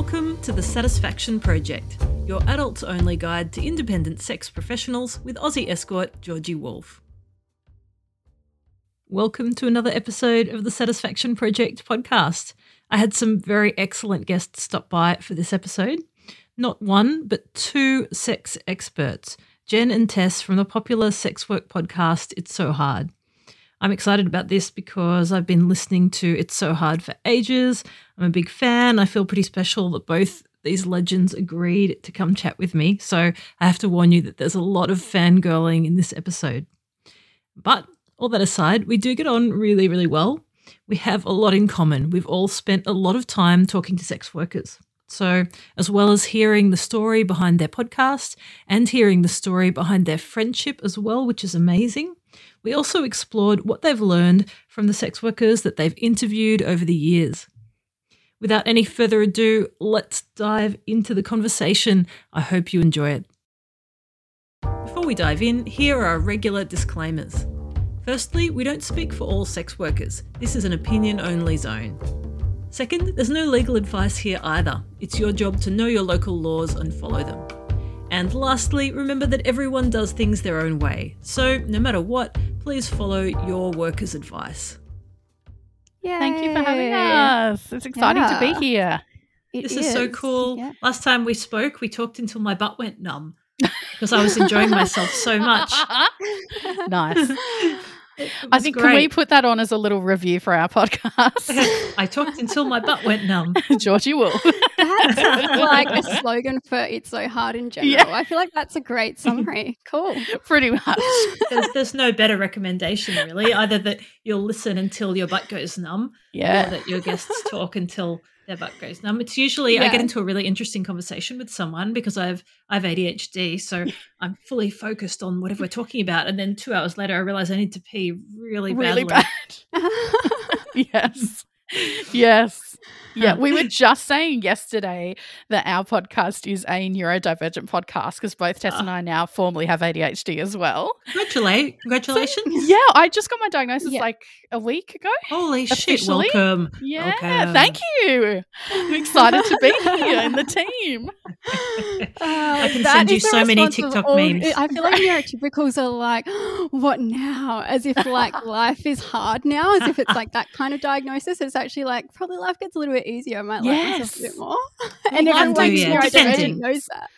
Welcome to the Satisfaction Project, your adults only guide to independent sex professionals with Aussie escort Georgie Wolf. Welcome to another episode of the Satisfaction Project podcast. I had some very excellent guests stop by for this episode. Not one, but two sex experts, Jen and Tess from the popular sex work podcast It's So Hard. I'm excited about this because I've been listening to It's So Hard for ages. I'm a big fan. I feel pretty special that both these legends agreed to come chat with me. So I have to warn you that there's a lot of fangirling in this episode. But all that aside, we do get on really, really well. We have a lot in common. We've all spent a lot of time talking to sex workers. So, as well as hearing the story behind their podcast and hearing the story behind their friendship as well, which is amazing, we also explored what they've learned from the sex workers that they've interviewed over the years. Without any further ado, let's dive into the conversation. I hope you enjoy it. Before we dive in, here are our regular disclaimers. Firstly, we don't speak for all sex workers. This is an opinion only zone. Second, there's no legal advice here either. It's your job to know your local laws and follow them. And lastly, remember that everyone does things their own way. So, no matter what, please follow your workers' advice. Yay. Thank you for having us. It's exciting Yeah. to be here. It This is so cool. Yeah. Last time we spoke, we talked until my butt went numb because I was enjoying myself so much. nice. It I was think can we put that on as a little review for our podcast? I talked until my butt went numb. Georgie Wolf. That's like a slogan for It's So Hard in general. Yeah. I feel like that's a great summary. Cool. Pretty much. There's, there's no better recommendation, really. Either that you'll listen until your butt goes numb, or Yeah. that your guests talk until their butt goes numb. It's usually I get into a really interesting conversation with someone because I've I have ADHD, so. I'm fully focused on whatever we're talking about, and then two hours later I realize I need to pee really Really badly. bad. yes. Yes. Yeah. We were just saying yesterday that our podcast is a neurodivergent podcast because both Tess and ah. I now formally have ADHD as well. Congratulate, congratulations! Yeah. I just got my diagnosis Yeah. like a week ago. Holy shit! Welcome. Yeah. Welcome. Thank you. I'm excited to be here in the team. Uh, I can send you so many TikTok all- memes. I feel like neurotypicals are like, what now? As if like life is hard now, as if it's like that kind of diagnosis. It's actually like probably life gets a little bit easier. I might like myself a bit more. and can everyone do, yeah. neurodivergent Depending. knows that.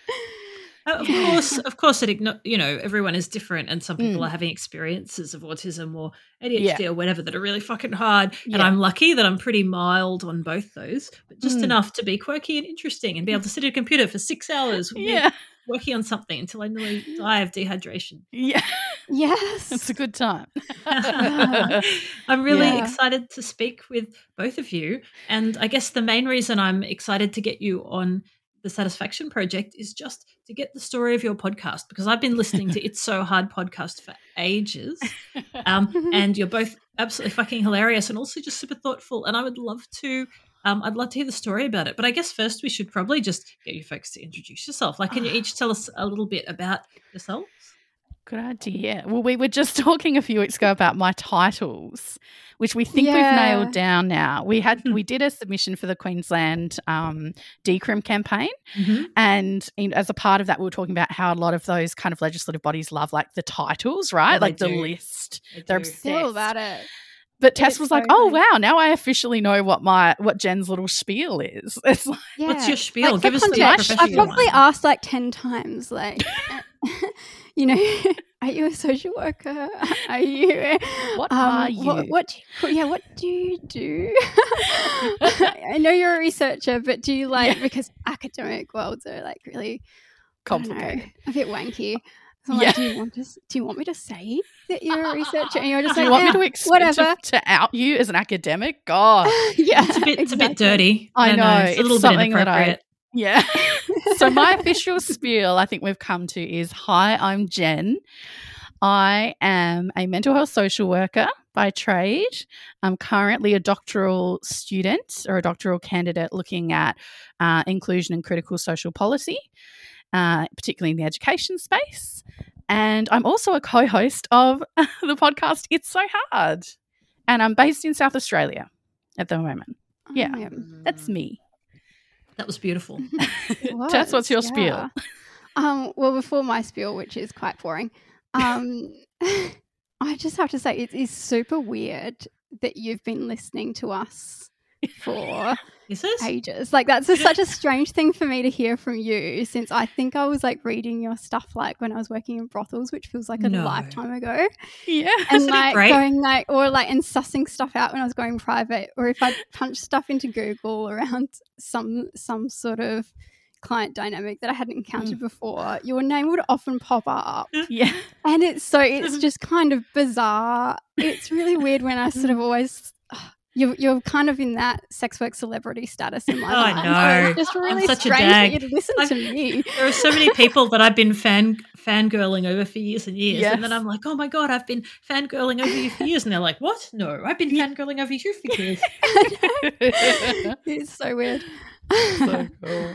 Uh, Of course, of course, it you know everyone is different, and some people Mm. are having experiences of autism or ADHD or whatever that are really fucking hard. And I'm lucky that I'm pretty mild on both those, but just Mm. enough to be quirky and interesting and be able to sit at a computer for six hours, Yeah. working on something until I nearly die of dehydration. Yeah. Yes. It's a good time. I'm really Yeah. excited to speak with both of you. And I guess the main reason I'm excited to get you on the Satisfaction Project is just to get the story of your podcast because I've been listening to It's So Hard podcast for ages. Um, and you're both absolutely fucking hilarious and also just super thoughtful. And I would love to. Um, I'd love to hear the story about it, but I guess first we should probably just get you folks to introduce yourself. Like, can you each tell us a little bit about yourselves? Good idea. Well, we were just talking a few weeks ago about my titles, which we think Yeah. we've nailed down now. We had Hmm. we did a submission for the Queensland um, decrim campaign, and in, as a part of that, we were talking about how a lot of those kind of legislative bodies love like the titles, right? Oh, like the do. list. I They're do. obsessed. All about it. But Tess was so like, "Oh nice. wow, now I officially know what my what Jen's little spiel is." It's like, Yeah. What's your spiel? Like, Give for us the context, I've probably one. asked like 10 times, like, you know, are you a social worker? Are you? What um, are you? what do you, yeah, what do you do? I know you're a researcher, but do you like, because academic worlds are like really I don't know, complicated. a bit wanky. So I'm Yeah. like, do you want to? Do you want me to say that you're a researcher? And you're just Do like, you want "Yeah, me to, ex- whatever. to to out you as an academic? God, yeah, It's a bit, it's a bit dirty. I don't know, It's a it's little bit something that I- inappropriate. Yeah. so my official spiel I think we've come to is hi, I'm Jen. I am a mental health social worker by trade. I'm currently a doctoral student or a doctoral candidate looking at uh, inclusion and critical social policy, uh, particularly in the education space. And I'm also a co host of the podcast It's So Hard. And I'm based in South Australia at the moment. Yeah. Oh, That's me. That was beautiful. It Tess, what's your was, spiel? Um, well, before my spiel, which is quite boring, um, I just have to say it is super weird that you've been listening to us for Is ages. Like that's just such a strange thing for me to hear from you, since I think I was like reading your stuff like when I was working in brothels, which feels like a No. lifetime ago, Yeah. and Isn't it like great? going like or like and sussing stuff out when I was going private, or if I punched stuff into Google around some some sort of client dynamic that I hadn't encountered mm. before, your name would often pop up. Yeah. And it's so it's just kind of bizarre. It's really weird when I sort of always you're, you're kind of in that sex work celebrity status in my Oh, I mind. know. It's just I'm really such a strange dag. that you'd listen I'm- to me. There are so many people that I've been fan fangirling over for years and years, and then I'm like, "Oh my god, I've been fangirling over you for years," and they're like, "What? No, I've been fangirling over you for years." it's so weird. so cool.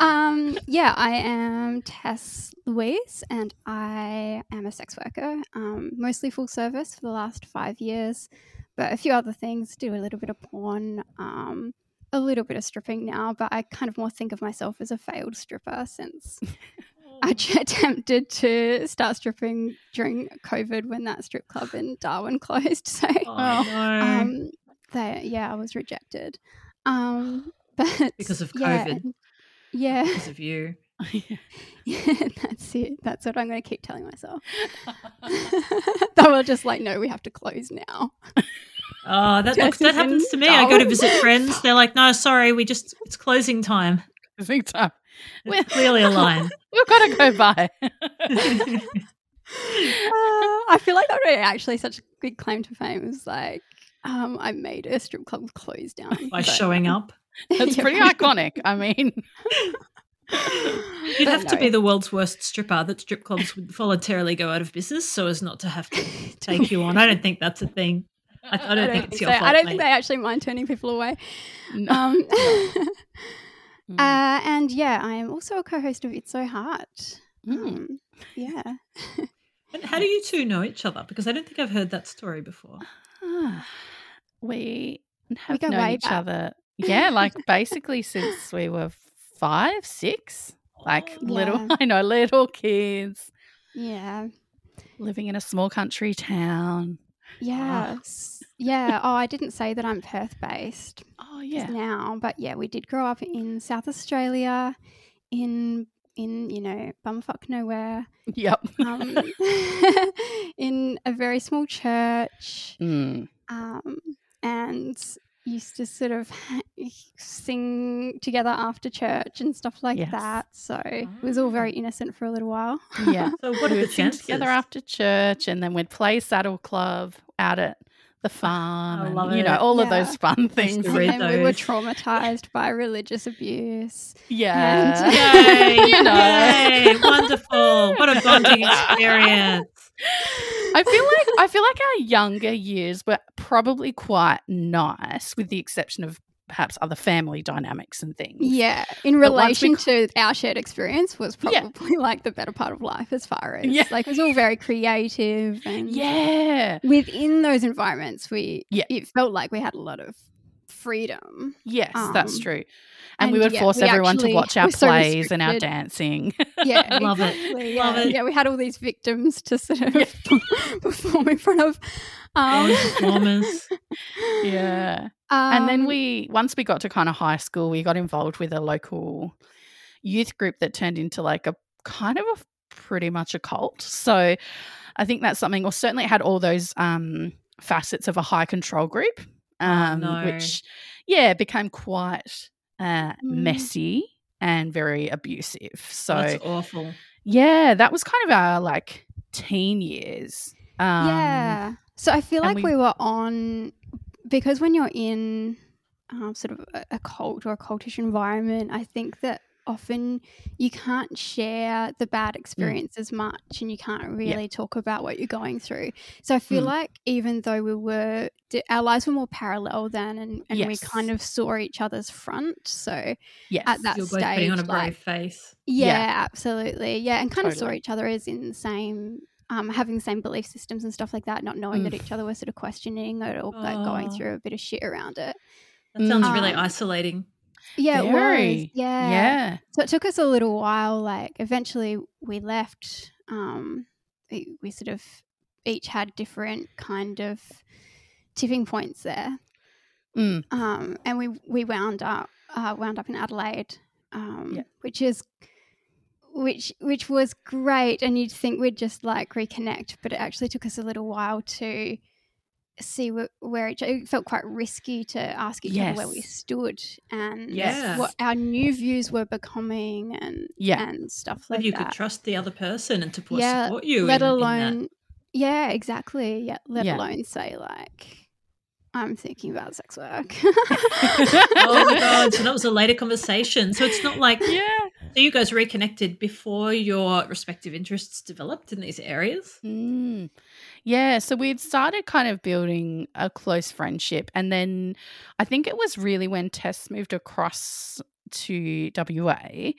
um, yeah, I am Tess Louise, and I am a sex worker, um, mostly full service for the last five years, but a few other things. Do a little bit of porn, um, a little bit of stripping now, but I kind of more think of myself as a failed stripper since I j- attempted to start stripping during COVID when that strip club in Darwin closed. So, Oh, no. um, they, yeah, I was rejected. Um, but Because of yeah, COVID. Yeah, because of you. Yeah, that's it. That's what I'm going to keep telling myself. they were just like, no, we have to close now. Oh, that Jess look, that is happens to me. I go to visit friends. They're like, "No, sorry, we just it's closing time." Big time. It's clearly a line. We've got to go by. Uh, I feel like that would be actually such a big claim to fame. Is like, um, I made a strip club close down By but- showing up, That's Yeah, pretty iconic. I mean, you'd But have to be the world's worst stripper that strip clubs would voluntarily go out of business, so as not to have to take you on. I don't think that's a thing. I, I don't think it's your so. fault. I don't mate. think they actually mind turning people away. no. Um, Mm. uh, and yeah, I am also a co-host of It's So Hard. Mm. Um, yeah. And how do you two know each other? Because I don't think I've heard that story before. Ah, we have go known each back. other. Yeah, like basically since we were five, six. Like little, I know, little kids Yeah. living in a small country town. Yeah. s- Yeah. Oh, I didn't say that I'm Perth based Oh yeah, now, but yeah, we did grow up in South Australia, in in you know bumfuck nowhere, yep. um, in a very small church, Mm. um, and used to sort of sing together after church and stuff like Yes. that. So it was all ah. very innocent for a little while. Yeah. So what we would sing together after church, and then we'd play saddle club out at the farm. I and, love you know it. all of those fun things. and then we were traumatized by religious abuse. Yeah. Yay! You know. Yay! Wonderful! What a bonding experience. I feel like I feel like our younger years were probably quite nice, with the exception of perhaps other family dynamics and things. Yeah, in But we relation to our shared experience, was Yeah. probably like the better part of life as far as Yeah. like it was all very creative and Yeah. within those environments, we Yeah. it felt like we had a lot of freedom. Yes, that's Um, true. And, we would yeah, force we everyone to watch our were so plays and our dancing. Yeah, Love it. exactly, Love it. Yeah, we had all these victims to sort of Yeah. perform in front of. Um, performers. yeah. and then um, we once we got to kind of high school, we got involved with a local youth group that turned into like a kind of a pretty much a cult. So I think that's something, or certainly it had all those um, facets of a high control group, um, no. which yeah became quite uh, Mm. messy and very abusive. So That's awful. yeah, that was kind of our like teen years. Um, yeah. So I feel like we- we, were on because when you're in um, sort of a, a cult or a cultish environment, I think that often you can't share the bad experience as much and you can't really talk about what you're going through. So I feel Mm. like even though we were, our lives were more parallel then and, and we kind of saw each other's front. So Yes. at that You're both putting on a brave like- face. yeah, Yeah. absolutely. Yeah, and kind of saw each other as in the same, um, having the same belief systems and stuff like that, not knowing that Mm. each other were sort of questioning or like going through a bit of shit around it. That sounds Mm. really Um, isolating. Yeah, it was. Yeah. Yeah. So it took us a little while. Like eventually we left. Um, we, we sort of each had different kind of tipping points there. Mm. Um, and we we wound up uh, wound up in Adelaide, um, Yeah. which is which which was great. And you'd think we'd just like reconnect, but it actually took us a little while to see where, where each it felt quite risky to ask each other where we stood and Yes. what our new views were becoming and Yeah. and stuff Whether like you that. You could trust the other person and to put, Yeah, support you. let in- in that. alone yeah exactly yeah let Yeah. alone say like i'm thinking about sex work oh my god! So that was a later conversation. So it's not like Yeah. So you guys reconnected before your respective interests developed in these areas. Mm. Yeah, so we'd started kind of building a close friendship. And then I think it was really when Tess moved across to WA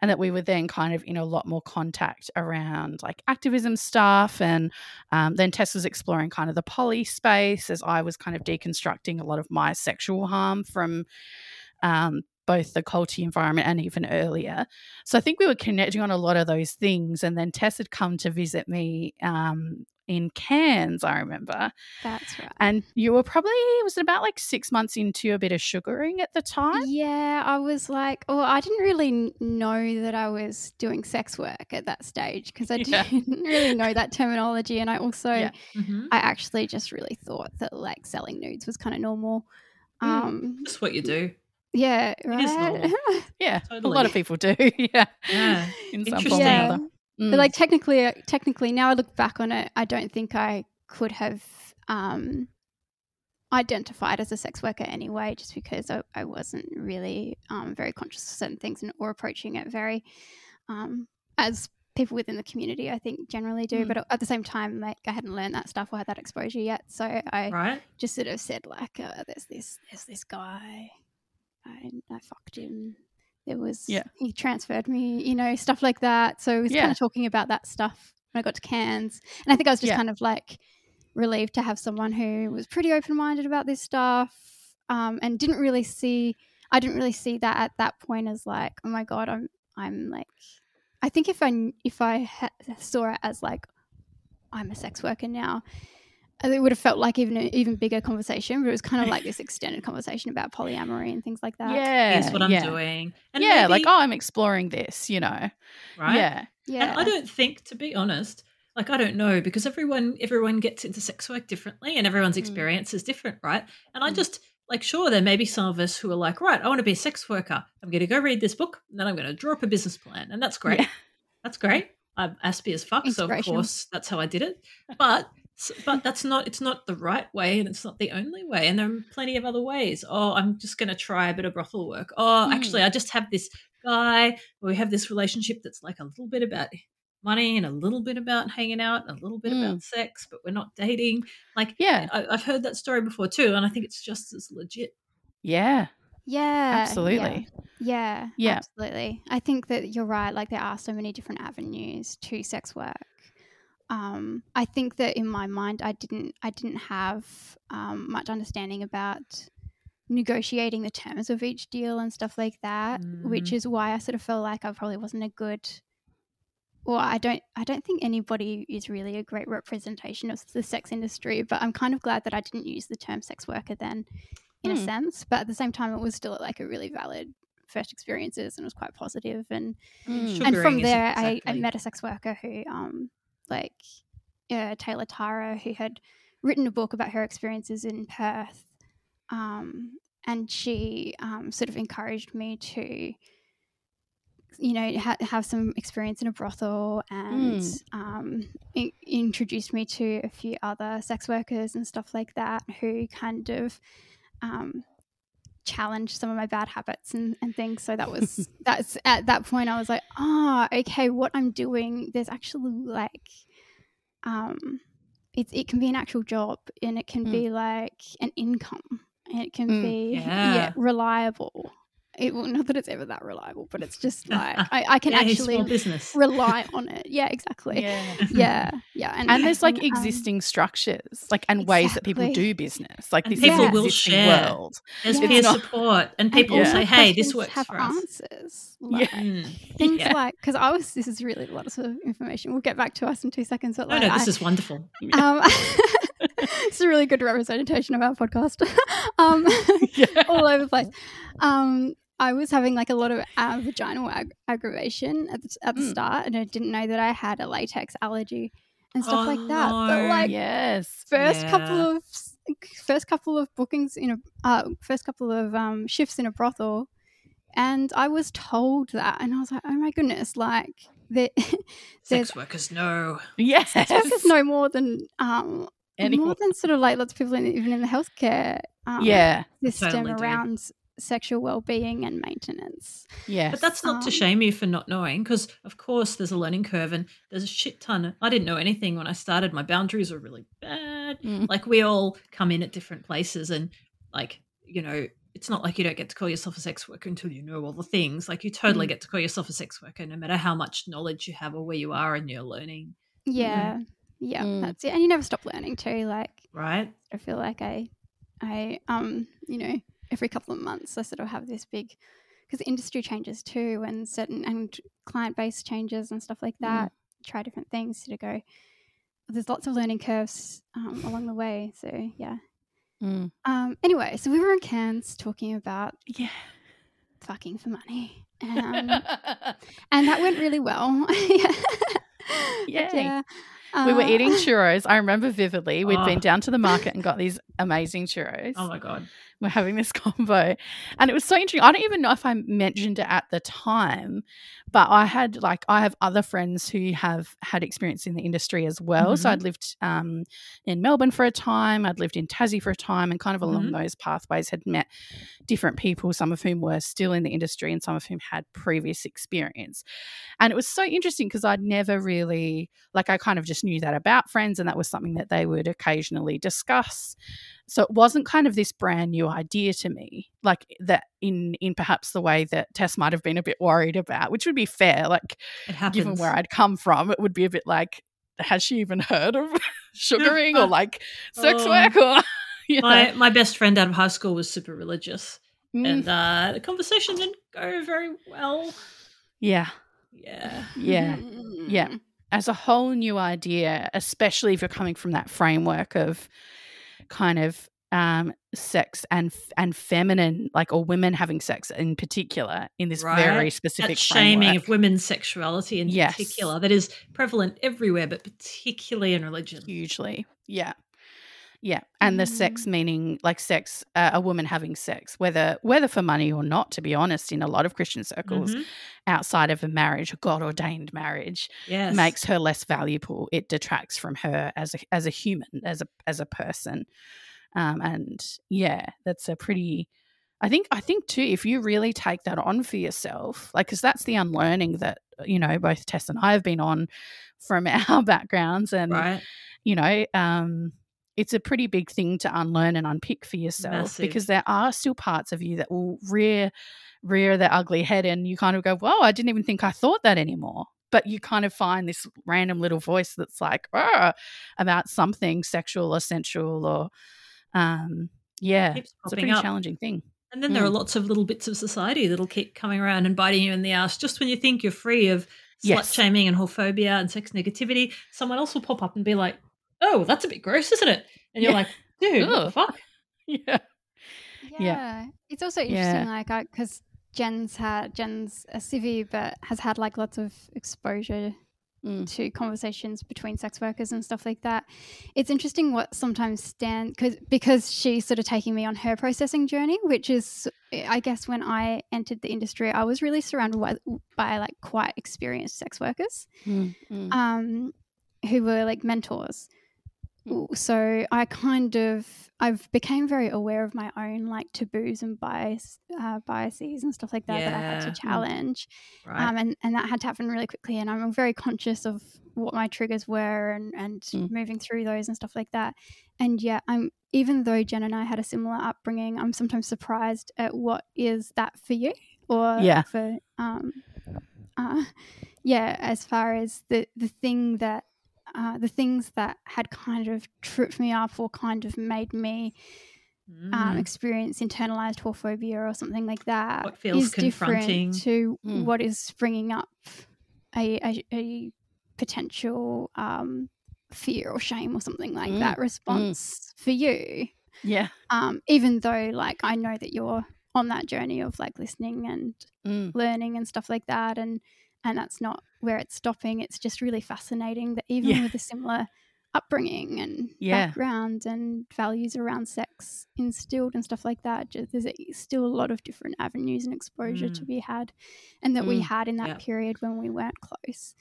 and that we were then kind of in a lot more contact around like activism stuff. And um, then Tess was exploring kind of the poly space as I was kind of deconstructing a lot of my sexual harm from. Um, both the culty environment and even earlier. So I think we were connecting on a lot of those things. And then Tess had come to visit me um, in Cairns, I remember. that's right And you were probably, was it about like six months into a bit of sugaring at the time? yeah i was like well i didn't really know that i was doing sex work at that stage because i Yeah. didn't really know that terminology and i also Yeah. Mm-hmm. i actually just really thought that like selling nudes was kind of normal Mm. um Just what you do. Yeah It is right normal. Yeah. A lot of people do. yeah. Yeah. In some form or Interesting. Yeah. another. Mm. But like technically, uh, technically, now I look back on it, I don't think I could have um, identified as a sex worker anyway, just because I, I wasn't really um, very conscious of certain things and or approaching it very um, as people within the community, I think generally do. Mm. But at the same time, like I hadn't learned that stuff or had that exposure yet, so I Right. just sort of said like, uh, "There's this, there's this guy, I, I fucked him." There was, Yeah. he transferred me, you know, stuff like that. So it was Yeah. kind of talking about that stuff when I got to Cairns, and I think I was just Yeah. kind of like relieved to have someone who was pretty open minded about this stuff, um, and didn't really see. I didn't really see that at that point as like, oh my god, I'm, I'm like, I think if I if I ha- saw it as like, I'm a sex worker now, it would have felt like even an even bigger conversation, but it was kind of like this extended conversation about polyamory and things like that. yeah. Here's what I'm yeah. doing. And yeah, like, oh, I'm exploring this, you know. right. Yeah. yeah. And I don't think, to be honest, like I don't know because everyone everyone gets into sex work differently and everyone's Mm. experience is different, right? And I Mm. just like sure there may be some of us who are like, right, I want to be a sex worker. I'm going to go read this book, and then I'm going to draw up a business plan, and that's great. Yeah. That's great. I'm aspy as fuck, so of course that's how I did it. But but that's not it's not the right way and it's not the only way and there are plenty of other ways oh i'm just going to try a bit of brothel work oh Mm. actually i just have this guy we have this relationship that's like a little bit about money and a little bit about hanging out and a little bit Mm. about sex but we're not dating like Yeah. I, i've heard that story before too and i think it's just as legit Yeah. yeah, Absolutely. Yeah, yeah, Yeah. absolutely. I think that you're right. Like there are so many different avenues to sex work. Um, I think that in my mind, I didn't, I didn't have um, much understanding about negotiating the terms of each deal and stuff like that, which Mm. is why I sort of felt like I probably wasn't a good. Well, I don't. I don't think anybody is really a great representation of the sex industry. But I'm kind of glad that I didn't use the term sex worker then, in a Hmm. sense. But at the same time, it was still like a really valid first experiences and was quite positive. And Mm. And from Sugaring isn't there, I, I met a sex worker who, um, like, uh, Taylor Tara, who had written a book about her experiences in Perth. Um, and she um, sort of encouraged me to, you know, ha- have some experience in a brothel and Mm. um, in- introduced me to a few other sex workers and stuff like that who kind of challenged some of my bad habits and, and things. So that was that's at that point I was like, oh, okay, what I'm doing, there's actually like um it, it can be an actual job and it can Mm. be like an income and it can Mm, be yeah. reliable it, well, not that it's ever that reliable, but it's just like I, I can yeah, actually business. rely on it. Yeah, exactly. Yeah. Yeah, yeah. And there's like um, existing structures, like and ways that people do business. Like And this people will share. world. There's Yeah. peer support, and and people Yeah. will say, "Hey, this works have for us." answers. Like, Mm. Things Yeah. like because I was this is really lots of information. We'll get back to us in two seconds. But No, like, no, this I- is wonderful. um, it's a really good representation of our podcast. um, Yeah. all over the place. Um, I was having like a lot of uh, vaginal ag- aggravation at the, at the Mm. start, and I didn't know that I had a latex allergy and stuff Oh, like that. But like yes. first couple of first couple of bookings in a uh, first couple of um, shifts in a brothel, and I was told that, and I was like, oh my goodness, like there's Sex workers, no. Yes. sex workers know more than um Anyone- more than sort of like lots of people in, even in the healthcare um, Yeah. system Totally around sexual well-being and maintenance. Yeah. But that's not to Um, shame you for not knowing, because of course there's a learning curve and there's a shit ton. I didn't know anything when I started. My boundaries were really bad. Mm. Like we all come in at different places, and like you know, it's not like you don't get to call yourself a sex worker until you know all the things. Like you totally Mm. get to call yourself a sex worker, no matter how much knowledge you have or where you are in your learning. Yeah. Yeah, Mm. that's it. And you never stop learning too. Like Right? I feel like I I um, you know, every couple of months I sort of have this big because industry changes too and certain and client base changes and stuff like that. Try different things to go there's lots of learning curves um, along the way. So yeah. Mm. Um, anyway, so we were in Cairns talking about Yeah. fucking for money. Um, and that went really well. yeah. Yay. yeah. we were Uh, eating churros. I remember vividly. We'd Oh. been down to the market and got these amazing churros. Oh my god. We're having this combo. And it was so interesting. I don't even know if I mentioned it at the time, but I had like I have other friends who have had experience in the industry as well. So Mhm. I'd lived um, in Melbourne for a time, I'd lived in Tassie for a time, and kind of along Mhm. those pathways had met different people, some of whom were still in the industry and some of whom had previous experience. And it was so interesting because I'd never really like I kind of just knew that about friends and that was something that they would occasionally discuss so it wasn't kind of this brand new idea to me like that in in perhaps the way that tess might have been a bit worried about which would be fair like given where i'd come from it would be a bit like has she even heard of sugaring or like sex Oh. work or you know? my my best friend out of high school was super religious, Mm, and uh, the conversation didn't go very well. yeah Yeah. yeah Mm. yeah. as a whole new idea, especially if you're coming from that framework of kind of um, sex and and feminine, like or women having sex in particular, in this very specific That shaming of women's sexuality in Yes. particular that is prevalent everywhere, but particularly in religion. hugely, yeah, yeah, and the sex meaning like sex, uh, a woman having sex, whether whether for money or not. To be honest, in a lot of Christian circles, Mhm. outside of a marriage, a God ordained marriage, Yes. makes her less valuable. It detracts from her as a as a human, as a as a person. Um, and yeah, that's a pretty. I think I think too, if you really take that on for yourself, like because that's the unlearning that you know both Tess and I have been on from our backgrounds, and right. you know, um, it's a pretty big thing to unlearn and unpick for yourself Massive. because there are still parts of you that will rear rear their ugly head, and you kind of go, "Whoa, I didn't even think I thought that anymore." But you kind of find this random little voice that's like about something sexual or sensual, or um, yeah, Keeps it's a pretty up. challenging thing. And then there are Mm. lots of little bits of society that'll keep coming around and biting you in the ass just when you think you're free of Yes. slut shaming and whorephobia and sex negativity. Someone else will pop up and be like, "Oh, that's a bit gross, isn't it?" And you're Yeah. like, "Dude, what the fuck?" Yeah, Yeah. Yeah. It's also interesting, Yeah. like, because Jen's had, Jen's a civvy, but has had like lots of exposure Mm. to conversations between sex workers and stuff like that. It's interesting what sometimes stand cause, because she's sort of taking me on her processing journey, which is, I guess, when I entered the industry, I was really surrounded by, by like quite experienced sex workers Mm, mm, um, who were like mentors. So I kind of I've became very aware of my own like taboos and bias uh, biases and stuff like that that I had to challenge, Right. um, and and that had to happen really quickly. And I'm very conscious of what my triggers were and and Mm. moving through those and stuff like that. And yeah, I'm even though Jen and I had a similar upbringing, I'm sometimes surprised at what is that for you. or Yeah. for um, uh, yeah, as far as the the thing that uh, the things that had kind of tripped me up or kind of made me um, Mm. experience internalized whorephobia or something like that What feels is confronting. different to Mm. what is bringing up a, a, a potential um, fear or shame or something like Mm. that response for you Yeah. um, even though like i know that you're on that journey of like listening and Mm. learning and stuff like that and and that's not where it's stopping it's just really fascinating that even Yeah. with a similar upbringing and Yeah. background and values around sex instilled and stuff like that just, there's still a lot of different avenues and exposure to Mm. be had and that we Mm. had in that Yeah. period when we weren't close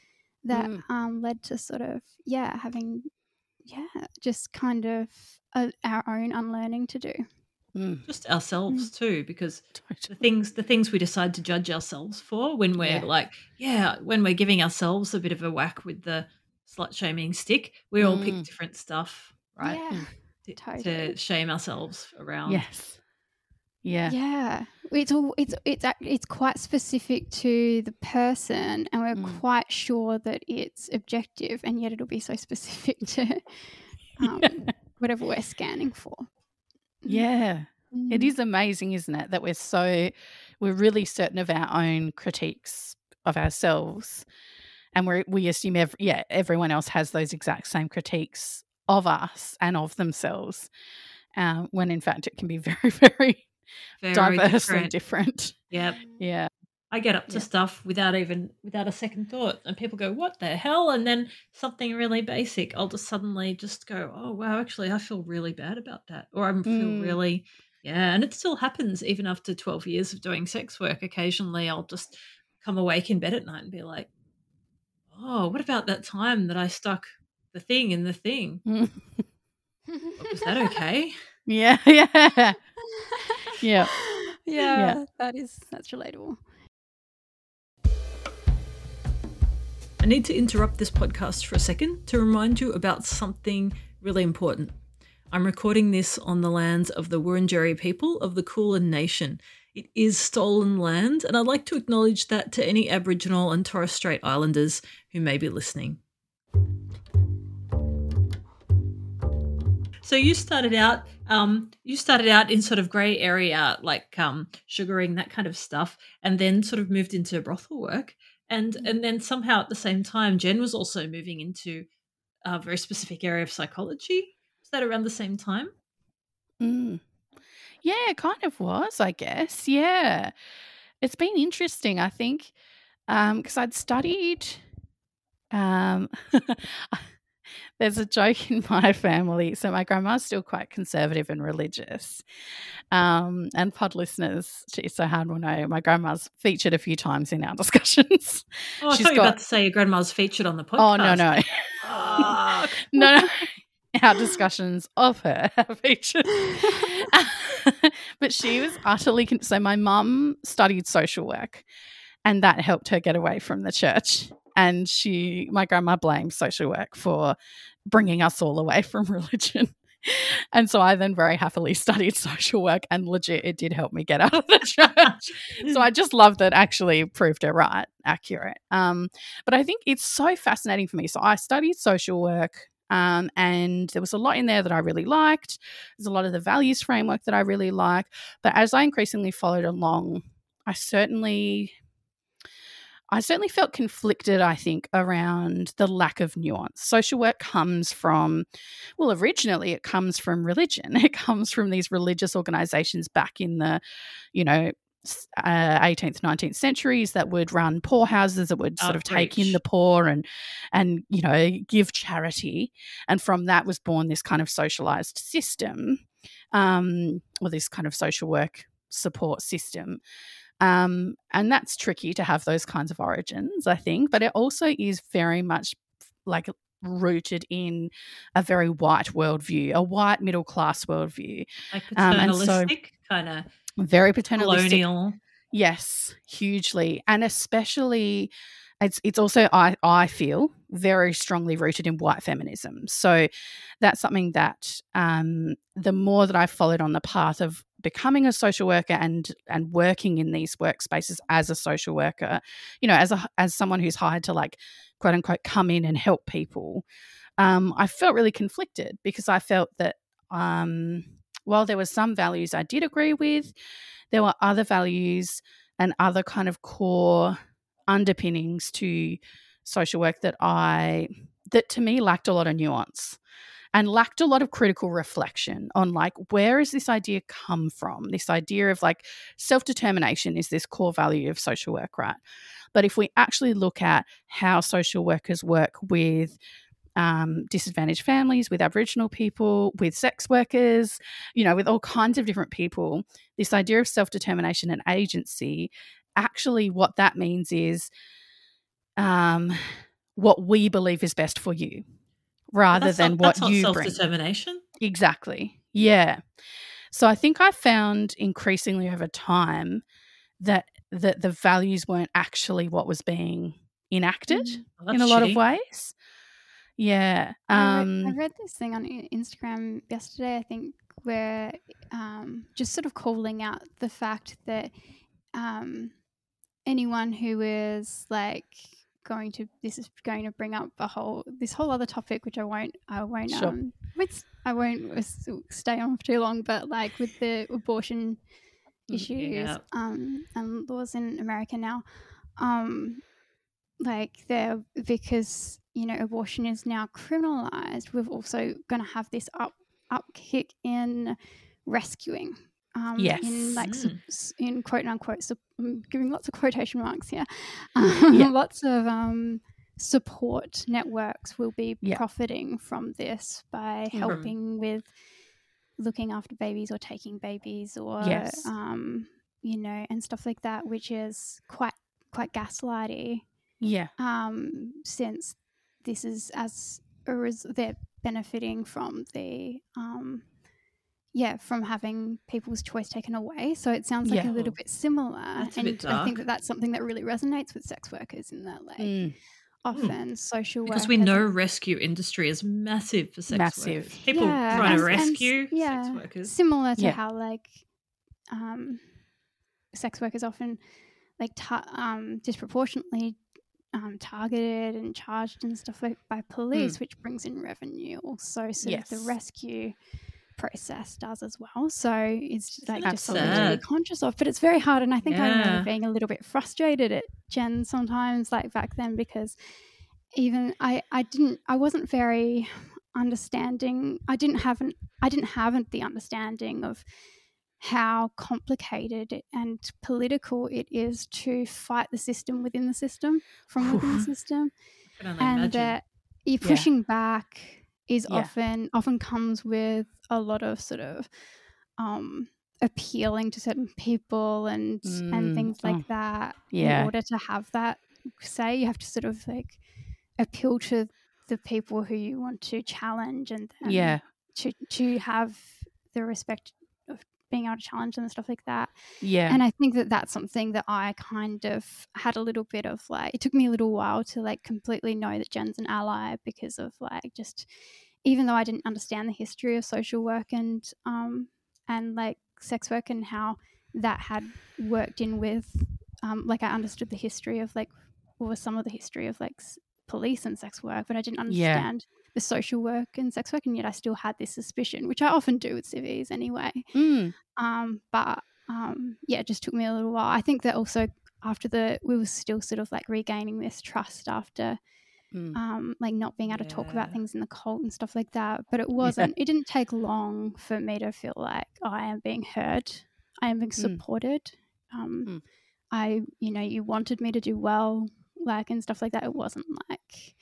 that Mm. um, led to sort of yeah having yeah just kind of a, our own unlearning to do Mm. just ourselves too because the things the things we decide to judge ourselves for when we're Yeah. like yeah when we're giving ourselves a bit of a whack with the slut shaming stick we all pick Mm. different stuff right yeah to, totally. to shame ourselves around Yes. Yeah. Yeah, it's all it's it's it's quite specific to the person, and we're Mm. quite sure that it's objective, and yet it'll be so specific to um, whatever we're scanning for. Yeah. It Mm. is amazing, isn't it, that we're so we're really certain of our own critiques of ourselves, and we we assume every, yeah everyone else has those exact same critiques of us and of themselves, um, when in fact it can be very very, very diverse different. and different. yep Yeah, I get up to Yeah. stuff without even without a second thought, and people go, "What the hell?" And then something really basic, I'll just suddenly just go, "Oh wow, actually, I feel really bad about that," or I feel Mm. really, yeah. And it still happens even after twelve years of doing sex work. Occasionally, I'll just come awake in bed at night and be like, "Oh, what about that time that I stuck the thing in the thing? Was that okay?" yeah, yeah, yeah. yeah, that is that's relatable. I need to interrupt this podcast for a second to remind you about something really important. I'm recording this on the lands of the Wurundjeri people of the Kulin Nation. It is stolen land, and I'd like to acknowledge that to any Aboriginal and Torres Strait Islanders who may be listening. So you started out, um, you started out in sort of grey area, like um, sugaring that kind of stuff, and then sort of moved into brothel work and and then somehow at the same time jen was also moving into a very specific area of psychology was that around the same time Mm. Yeah, it kind of was, I guess. Yeah. It's been interesting, I think, because I'd studied. Um, there's a joke in my family. So, my grandma's still quite conservative and religious. Um, and pod listeners, geez, so hard will know, my grandma's featured a few times in our discussions. oh i She's thought you were got- about to say your grandma's featured on the podcast Oh, no, no. Fuck. no, no. Our discussions of her featured. but she was utterly con- so. My mum studied social work, and that helped her get away from the church. And she, my grandma, blamed social work for bringing us all away from religion. And so I then very happily studied social work, and legit, it did help me get out of the church. so I just love that actually proved her right, accurate. Um, but I think it's so fascinating for me. So I studied social work, um, and there was a lot in there that I really liked. There's a lot of the values framework that I really like. But as I increasingly followed along, I certainly. I certainly felt conflicted, I think, around the lack of nuance. Social work comes from, well, originally it comes from religion. It comes from these religious organizations back in the, you know, uh, 18th 19th centuries that would run poorhouses that would sort of take in the poor and and you know give charity and from that was born this kind of socialized system um, or this kind of social work support system um, and that's tricky to have those kinds of origins i think but it also is very much like rooted in a very white worldview a white middle class worldview. Like Um, and so- kind of very paternalistic. colonial. Yes, hugely, and especially it's it's also I I feel very strongly rooted in white feminism. So that's something that um, the more that I followed on the path of becoming a social worker and and working in these workspaces as a social worker you know as a as someone who's hired to like quote unquote come in and help people um, i felt really conflicted because i felt that um, while there were some values i did agree with there were other values and other kind of core underpinnings to social work that i that to me lacked a lot of nuance and lacked a lot of critical reflection on like where has this idea come from? This idea of like self-determination is this core value of social work right? But if we actually look at how social workers work with um, disadvantaged families, with Aboriginal people, with sex workers, you know, with all kinds of different people, this idea of self determination and agency actually, what that means is um, what we believe is best for you rather That's than not, what that's not you self bring. determination. Exactly. Yeah. So I think I found increasingly over time that that the values weren't actually what was being enacted Well, in a that's lot shitty. of ways. Yeah. I read, Um I read this thing on Instagram yesterday, I think, where um, just sort of calling out the fact that um, anyone who is like going to this is going to bring up a whole this whole other topic, which I won't I won't Sure. um with, I won't stay on for too long, but like with the abortion Mm, issues yeah. um, and laws in America now, um, like they're because you know abortion is now criminalized. we're also going to have this up upkick in rescuing. Um, in like Yes. sup- in quote unquote, sup- I'm giving lots of quotation marks here. Um, Yeah. lots of um, support networks will be Yeah. profiting from this by Mhm. helping with looking after babies or taking babies or Yes. um, you know and stuff like that which is quite quite gaslighty yeah. um, since this is as a res- they're benefiting from the um, yeah from having people's choice taken away so it sounds like Yeah. a little bit similar That's a and bit i think that that's something that really resonates with sex workers in that like Mm, often social Because we know rescue industry is massive for sex Massive. workers. People Yeah, trying to and- and rescue yeah, sex workers. similar to Yeah. how like um, sex workers often like ta- um, disproportionately um, targeted and charged and stuff like by police, which brings in revenue. Also, sort of Hmm. Yes. the rescue process does as well. So it's just, like That's just something to be conscious of. But it's very hard, and I think I Yeah. remember being a little bit frustrated at Jen sometimes, like back then, because even I I didn't I wasn't very understanding. I didn't have an I didn't have the understanding of how complicated and political it is to fight the system within the system from within the system I and imagine. that you're Yeah. pushing back is Yeah. often often comes with a lot of sort of um appealing to certain people and and Mm, things like oh, that in order to have that say you have to sort of like appeal to the people who you want to challenge and then yeah. to to have the respect of being able to challenge them and stuff like that Yeah. and I think that that's something that I kind of had a little bit of like, it took me a little while to like completely know that Jen's an ally because of like just, even though I didn't understand the history of social work and, um, and like sex work and how that had worked in with, um, like I understood the history of like, or some of the history of like s- police and sex work, but I didn't Yeah. understand the social work and sex work. And yet I still had this suspicion, which I often do with civvies anyway. Mm, Um, but um, yeah, it just took me a little while. I think that also after the we were still sort of like regaining this trust after mm. um, like not being able to talk about things in the cult and stuff like that. But it wasn't. It didn't take long for me to feel like oh, I am being heard. I am being Mm. supported. Um, Mm. I, you know, you wanted me to do well, like and stuff like that. It wasn't like.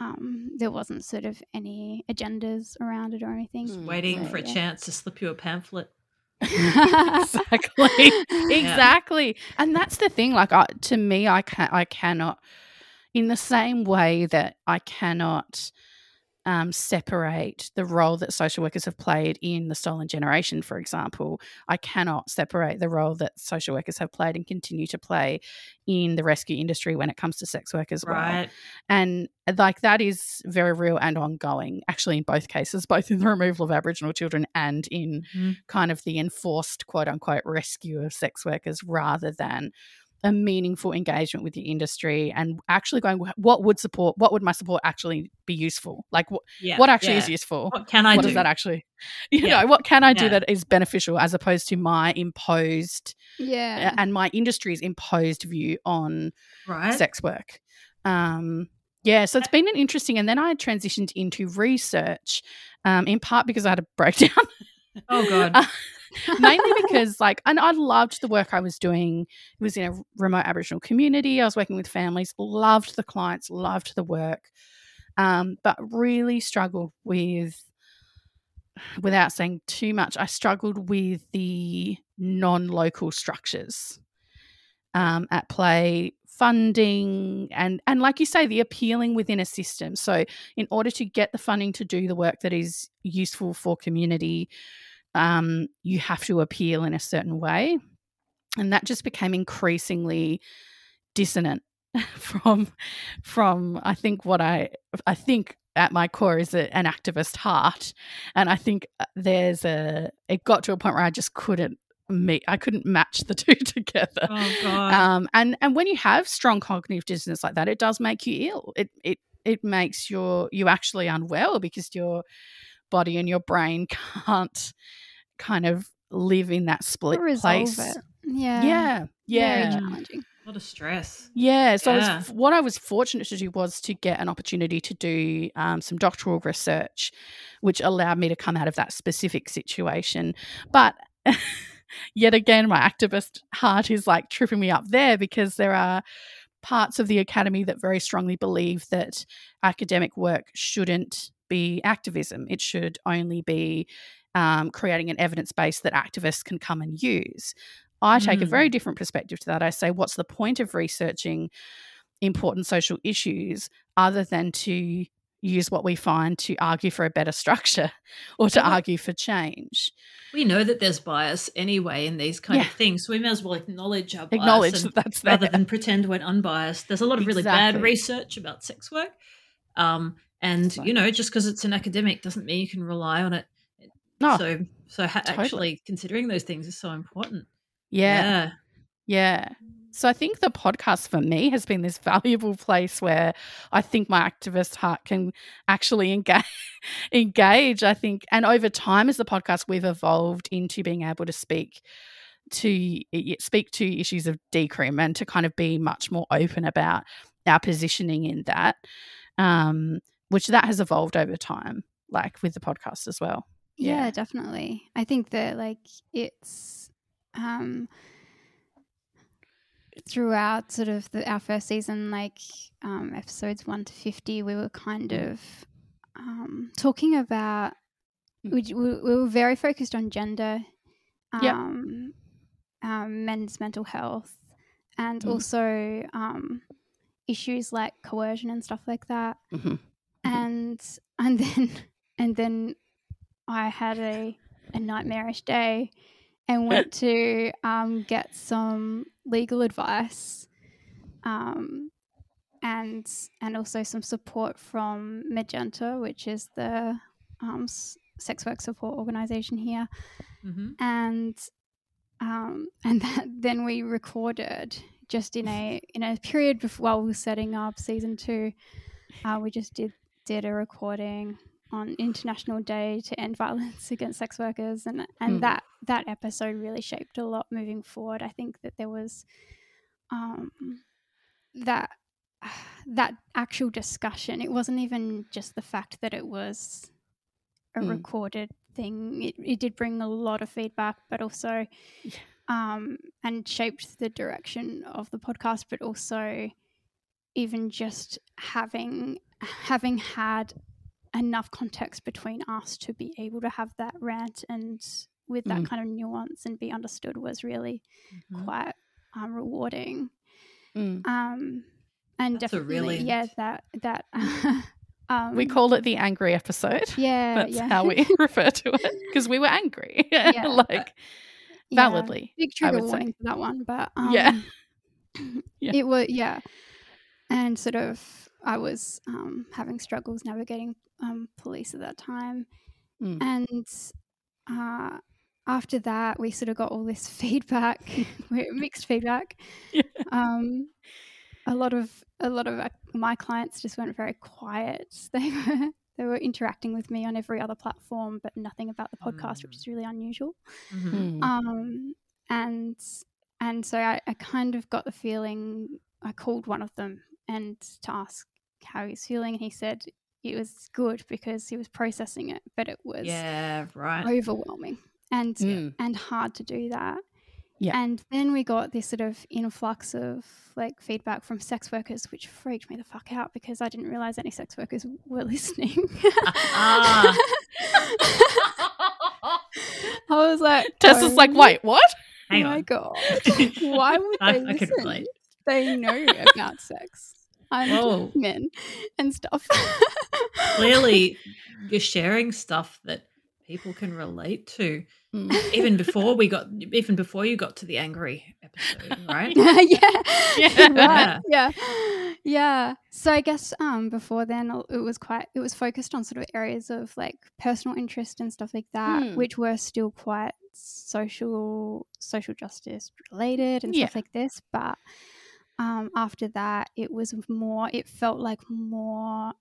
Um, there wasn't sort of any agendas around it or anything. Mm. Waiting So, for a yeah. chance to slip you a pamphlet. exactly exactly and that's the thing like I, to me i can i cannot in the same way that i cannot um, separate the role that social workers have played in the stolen generation, for example. I cannot separate the role that social workers have played and continue to play in the rescue industry when it comes to sex work as Right. well. And uh, like that is very real and ongoing, actually, in both cases, both in the removal of Aboriginal children and in Mhm. kind of the enforced quote unquote rescue of sex workers rather than a meaningful engagement with the industry and actually going what would support what would my support actually be useful like wh- Yeah. what actually yeah. is useful What can I what do? does that actually you Yeah. know what can i do Yeah. that is beneficial as opposed to my imposed Yeah. and my industry's imposed view on right. sex work. Um, yeah, so it's been an interesting, and then I transitioned into research, um, in part because I had a breakdown, Oh god. Mainly because like, and I loved the work I was doing. It was in a remote Aboriginal community. I was working with families, loved the clients, loved the work, um, but really struggled with. Without saying too much, I struggled with the non-local structures um, at play funding and and like you say the appealing within a system so in order to get the funding to do the work that is useful for community um, you have to appeal in a certain way and that just became increasingly dissonant from from i think what i i think at my core is a, an activist heart and i think uh, there's a it got to a point where i just couldn't meet i couldn't match the two together oh god. um, and and when you have strong cognitive dissonance like that, it does make you ill. It it it makes your you actually unwell because your body and your brain can't kind of live in that split place. it. Yeah. Yeah, Very yeah, challenging. what a stress. yeah. So I was, what I was fortunate to do was to get an opportunity to do um, some doctoral research, which allowed me to come out of that specific situation. But yet again, my activist heart is like tripping me up there because there are parts of the academy that very strongly believe that academic work shouldn't be activism. It should only be um, creating an evidence base that activists can come and use. I take a Mm. very different perspective to that. I say, what's the point of researching important social issues other than to use what we find to argue for a better structure or to argue for change? We know that there's bias anyway in these kind Yeah. of things, so we may as well acknowledge our bias Acknowledge and- that that's there. rather than pretend we're unbiased. There's a lot of really bad research about sex work, um, and you know, just because it's an academic doesn't mean you can rely on it. No, so, so ha- totally. actually considering those things is so important. yeah. Yeah. So I think the podcast for me has been this valuable place where I think my activist heart can actually engage engage, I think. And over time as the podcast we've evolved into being able to speak to speak to issues of decrim and to kind of be much more open about our positioning in that. Um, which that has evolved over time, like with the podcast as well. Yeah, Yeah. definitely. I think that like it's um throughout sort of the, our first season, like um, episodes one to fifty, we were kind Mm. of um, talking about. Mm. We, we we were very focused on gender, Yep. um, um, men's mental health, and Mm. also um, issues like coercion and stuff like that hmm and and then and then I had a a nightmarish day and went to um, get some legal advice um, and and also some support from Magenta, which is the um, s- sex work support organization here, hmm and um, and that, then we recorded just in a in a period before while we were setting up season two. Uh, we just did did a recording on International Day to End Violence Against Sex Workers, and and Hmm. that that episode really shaped a lot moving forward. I think that there was um, that that actual discussion. It wasn't even just the fact that it was a Mm. recorded thing. It, it did bring a lot of feedback, but also Yeah. um, and shaped the direction of the podcast. But also, even just having having had enough context between us to be able to have that rant and with that Mm. kind of nuance and be understood was really Mm-hmm. quite um, rewarding. Mm. Um, and That's definitely, yeah, that that Um, we call it the angry episode. yeah, That's yeah. how we refer to it because we were angry. Yeah. like Yeah. validly. big I trigger would say. warning for that one, but um, Yeah. Yeah. it was yeah, and sort of I was um, having struggles navigating um, police at that time, Mm. and uh, after that we sort of got all this feedback, mixed feedback. Yeah. Um, a lot of a lot of uh, my clients just went very quiet. They were they were interacting with me on every other platform, but nothing about the podcast, which Mm. is really unusual Mhm. Mm. um and and so I, I kind of got the feeling i called one of them and to ask how he's feeling and he said it was good because he was processing it but it was Yeah, right. overwhelming and Mm. and hard to do that Yeah. and then we got this sort of influx of like feedback from sex workers which freaked me the fuck out because i didn't realize any sex workers were listening Ah. i was like Tess is like, "Oh wait, what? Hang my on. god why would they I listen? relate. They know about sex and Whoa. men and stuff. Clearly, you're sharing stuff that people can relate to. Mm. Even before we got, even before you got to the angry episode, right? yeah, Yeah. right, yeah, yeah. So I guess um before then it was quite it was focused on sort of areas of like personal interest and stuff like that, Hmm. which were still quite social social justice related and Yeah. stuff like this, but. Um, after that, it was more. It felt like more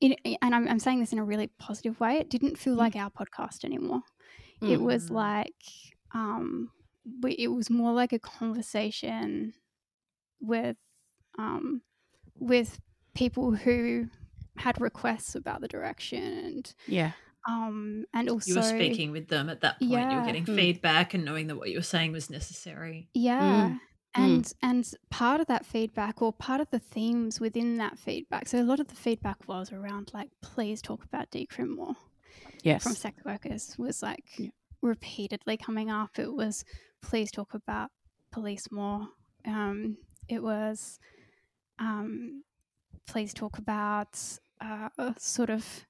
it, and I'm, I'm saying this in a really positive way. It didn't feel Mm. like our podcast anymore. It was Mm. like, um, we, it was more like a conversation with, um, with people who had requests about the direction and, Yeah. um, and also You were speaking with them at that point. You were getting Mm. feedback and knowing that what you were saying was necessary. Yeah. Mm. And and part of that feedback or part of the themes within that feedback. So a lot of the feedback was around like, please talk about decrim more. Yes. from sex workers was like Yeah. repeatedly coming up. It was please talk about police more. Um, it was um, please talk about uh, sort of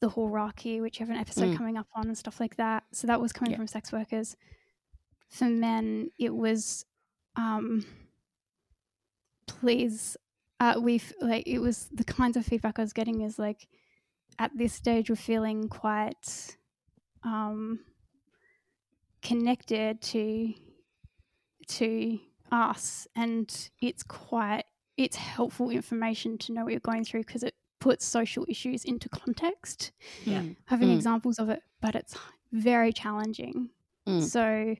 the hierarchy, which you have an episode Mm. coming up on and stuff like that. So that was coming Yeah. from sex workers. For men, it was um, please. Uh, we've like it was the kinds of feedback I was getting is like at this stage we're feeling quite um, connected to to us and it's quite it's helpful information to know what you're going through because it puts social issues into context Yeah. Having Mm. examples of it but it's very challenging Mm. so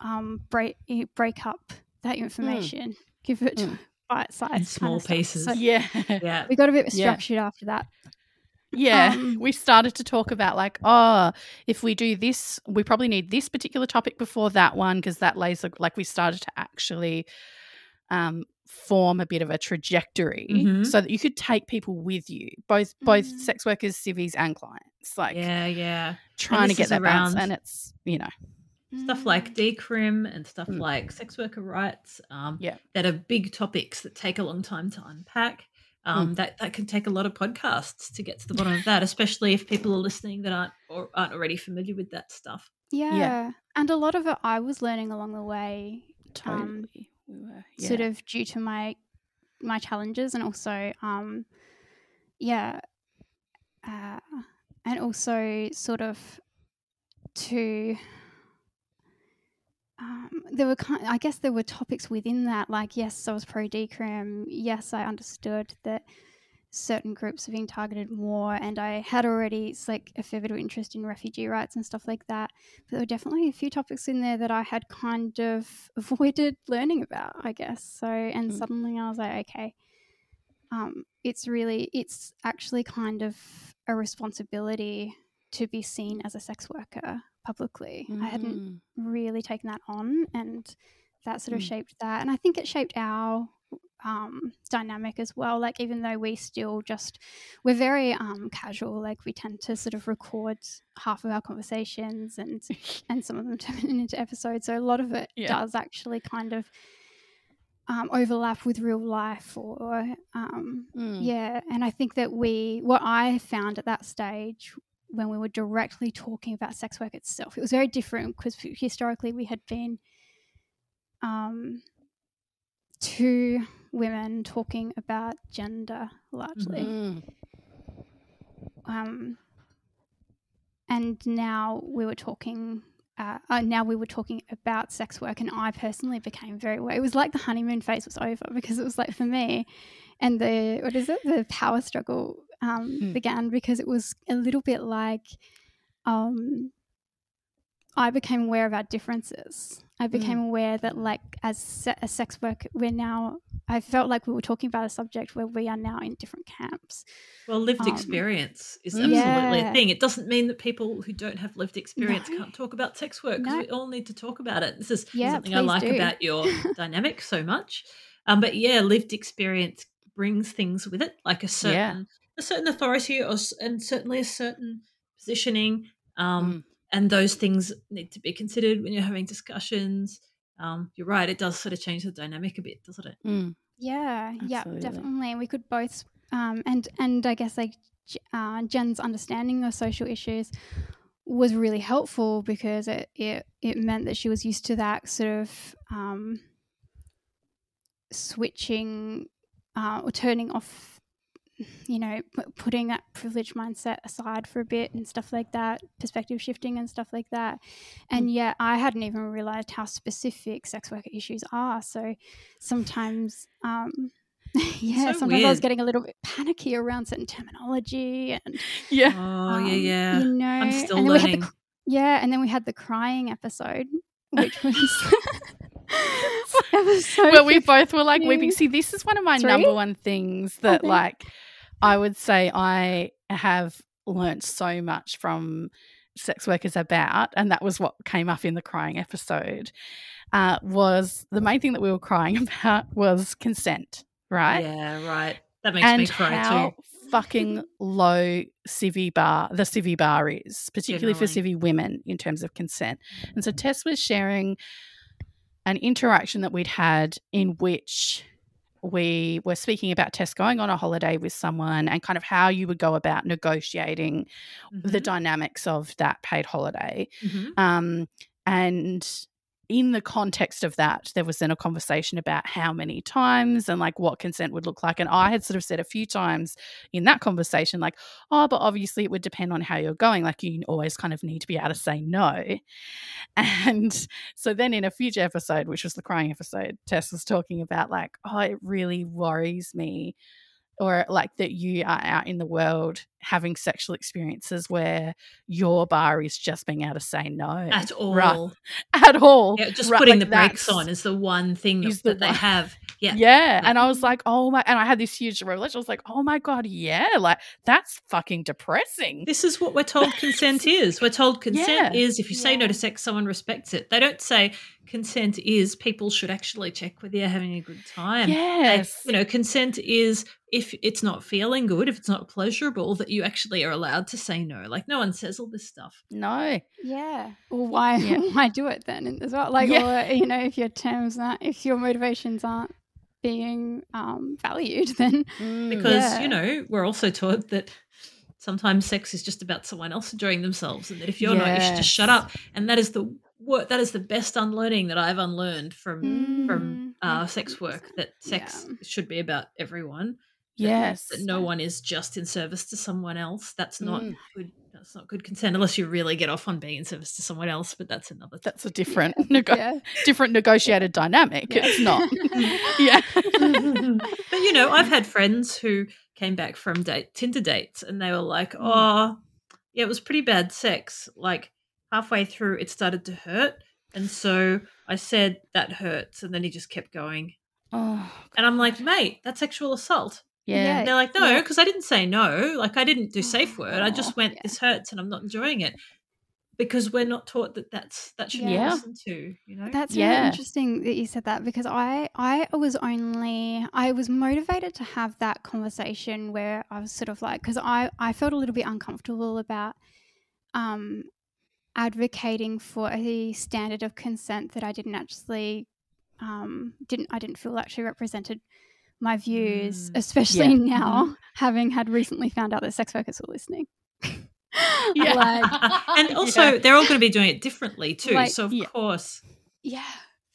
um break break up that information give it Mm. bite size In small pieces. so Yeah. Yeah. we got a bit Yeah. structured after that Yeah, Um, we started to talk about like, oh, if we do this, we probably need this particular topic before that one because that lays a- like we started to actually um, form a bit of a trajectory Mhm. so that you could take people with you, both both Mm. sex workers, civvies, and clients. Like yeah, yeah. trying to get is that balance, and it's you know, Stuff like decrim and stuff Mm. like sex worker rights um, Yeah. that are big topics that take a long time to unpack. Um, That that can take a lot of podcasts to get to the bottom of that, especially if people are listening that aren't or aren't already familiar with that stuff. yeah. yeah. and a lot of it i was learning along the way totally. Um, we were sort of due to my my challenges and also um yeah uh, and also sort of to um, there were kind I guess there were topics within that like yes I was pro decrim yes I understood that certain groups are being targeted more and I had already it's like a fair bit of interest in refugee rights and stuff like that but there were definitely a few topics in there that I had kind of avoided learning about, I guess. So, and Mm. suddenly I was like, okay, um, it's really, it's actually kind of a responsibility to be seen as a sex worker publicly. I hadn't Mm. really taken that on, and that sort of Mm. shaped that. And I think it shaped our um, dynamic as well. Like, even though we still just, we're very um, casual, like, we tend to sort of record half of our conversations and and some of them turn into episodes. So a lot of it Yeah. does actually kind of um, overlap with real life or um, Mm. yeah and i think that we what i found at that stage when we were directly talking about sex work itself it was very different because historically we had been um, two women talking about gender largely Mm. um, and now we were talking. Uh, uh, now we were talking about sex work, and I personally became very aware. It was like the honeymoon phase was over because it was like for me, and the what is it? The power struggle um, Hmm. began because it was a little bit like um, I became aware of our differences. I became aware that, like, as se- a sex work, we're now. I felt like we were talking about a subject where we are now in different camps. Well, lived Um, experience is Mm. absolutely Yeah. a thing. It doesn't mean that people who don't have lived experience No. can't talk about sex work because No. we all need to talk about it. This is Yeah, something I like do. about your dynamic so much. Um, but yeah, lived experience brings things with it, like a certain a certain authority or s- and certainly a certain positioning. Um, Mm. and those things need to be considered when you're having discussions. Um, you're right; it does sort of change the dynamic a bit, doesn't it? Mm. Yeah, yeah, Absolutely. definitely. We could both, um, and and I guess like uh, Jen's understanding of social issues was really helpful because it it it meant that she was used to that sort of um, switching uh, or turning off. You know, p- putting that privilege mindset aside for a bit and stuff like that, perspective shifting and stuff like that. And yet, I hadn't even realized how specific sex worker issues are. So sometimes, um, yeah, So sometimes I was getting a little bit panicky around certain terminology and Yeah. Oh yeah, um, yeah. You know, I'm still and then we had the learning. yeah, and then we had the crying episode, which was episode. Where we both were like weeping. See, this is one of my Three? number one things that, think. like, I would say I have learnt so much from sex workers about, and that was what came up in the crying episode. Uh, was the main thing that we were crying about was consent, right? Yeah, right. That makes and me cry how too. fucking low civvy bar the civvy bar is, particularly for Generally. civvy women in terms of consent. And so Tess was sharing an interaction that we'd had in which we were speaking about Tess going on a holiday with someone and kind of how you would go about negotiating the Mhm, dynamics of that paid holiday. mhm. Um, and in the context of that, there was then a conversation about how many times and like what consent would look like. And I had sort of said a few times in that conversation, like, oh, but obviously it would depend on how you're going. Like, you always kind of need to be able to say no. And so then in a future episode, which was the crying episode, Tess was talking about, like, oh, it really worries me or like that you are out in the world having sexual experiences where your bar is just being able to say no At all. Right. at all. Yeah, just Right, putting like the brakes on is the one thing that, the that they have. Yeah. Yeah. And I was like, oh my, and I had this huge revelation. I was like, oh my God, yeah, like that's fucking depressing. This is what we're told consent is. We're told consent Yeah. is if you say no to sex, someone respects it. They don't say consent is people should actually check whether you're having a good time. Yes. you know, consent is if it's not feeling good, if it's not pleasurable, that you actually are allowed to say no. Like no one says all this stuff. no. Yeah. Well, why Yeah. why do it then as well? Like, Yeah. or you know, if your terms aren't, if your motivations aren't being um, valued, then Mm. Because, Yeah. you know, we're also taught that sometimes sex is just about someone else enjoying themselves and that if you're not, you should just shut up. And that is the wor- that is the best unlearning that I've unlearned from from Mm, uh, sex work that sex Yeah. should be about everyone. That- yes. That no one is just in service to someone else. That's not Mm. good. That's not good consent unless you really get off on being in service to someone else. But that's another. thing. That's a different, nego- yeah. different negotiated dynamic. Yeah. It's not. yeah. but you know, I've had friends who came back from date Tinder dates and they were like. "Oh, yeah, it was pretty bad sex. Like halfway through, it started to hurt, and so I said that hurts, and then he just kept going. Oh, And I'm like, mate, that's sexual assault. Yeah. Yeah. They're like, no, Yeah. because I didn't say no. Like I didn't do safe word. I just Oh, went, yeah. this hurts, and I'm not enjoying it. Because we're not taught that that's that should Yeah. be listened to, you know. That's really Yeah. interesting that you said that because I I was only I was motivated to have that conversation where I was sort of like because I I felt a little bit uncomfortable about um advocating for a standard of consent that I didn't actually um, didn't I didn't feel actually represented my views, Mm. especially Yeah. now having had recently found out that sex workers were listening. Yeah. like and also, Yeah. they're all going to be doing it differently too. Like, so of yeah. course, yeah.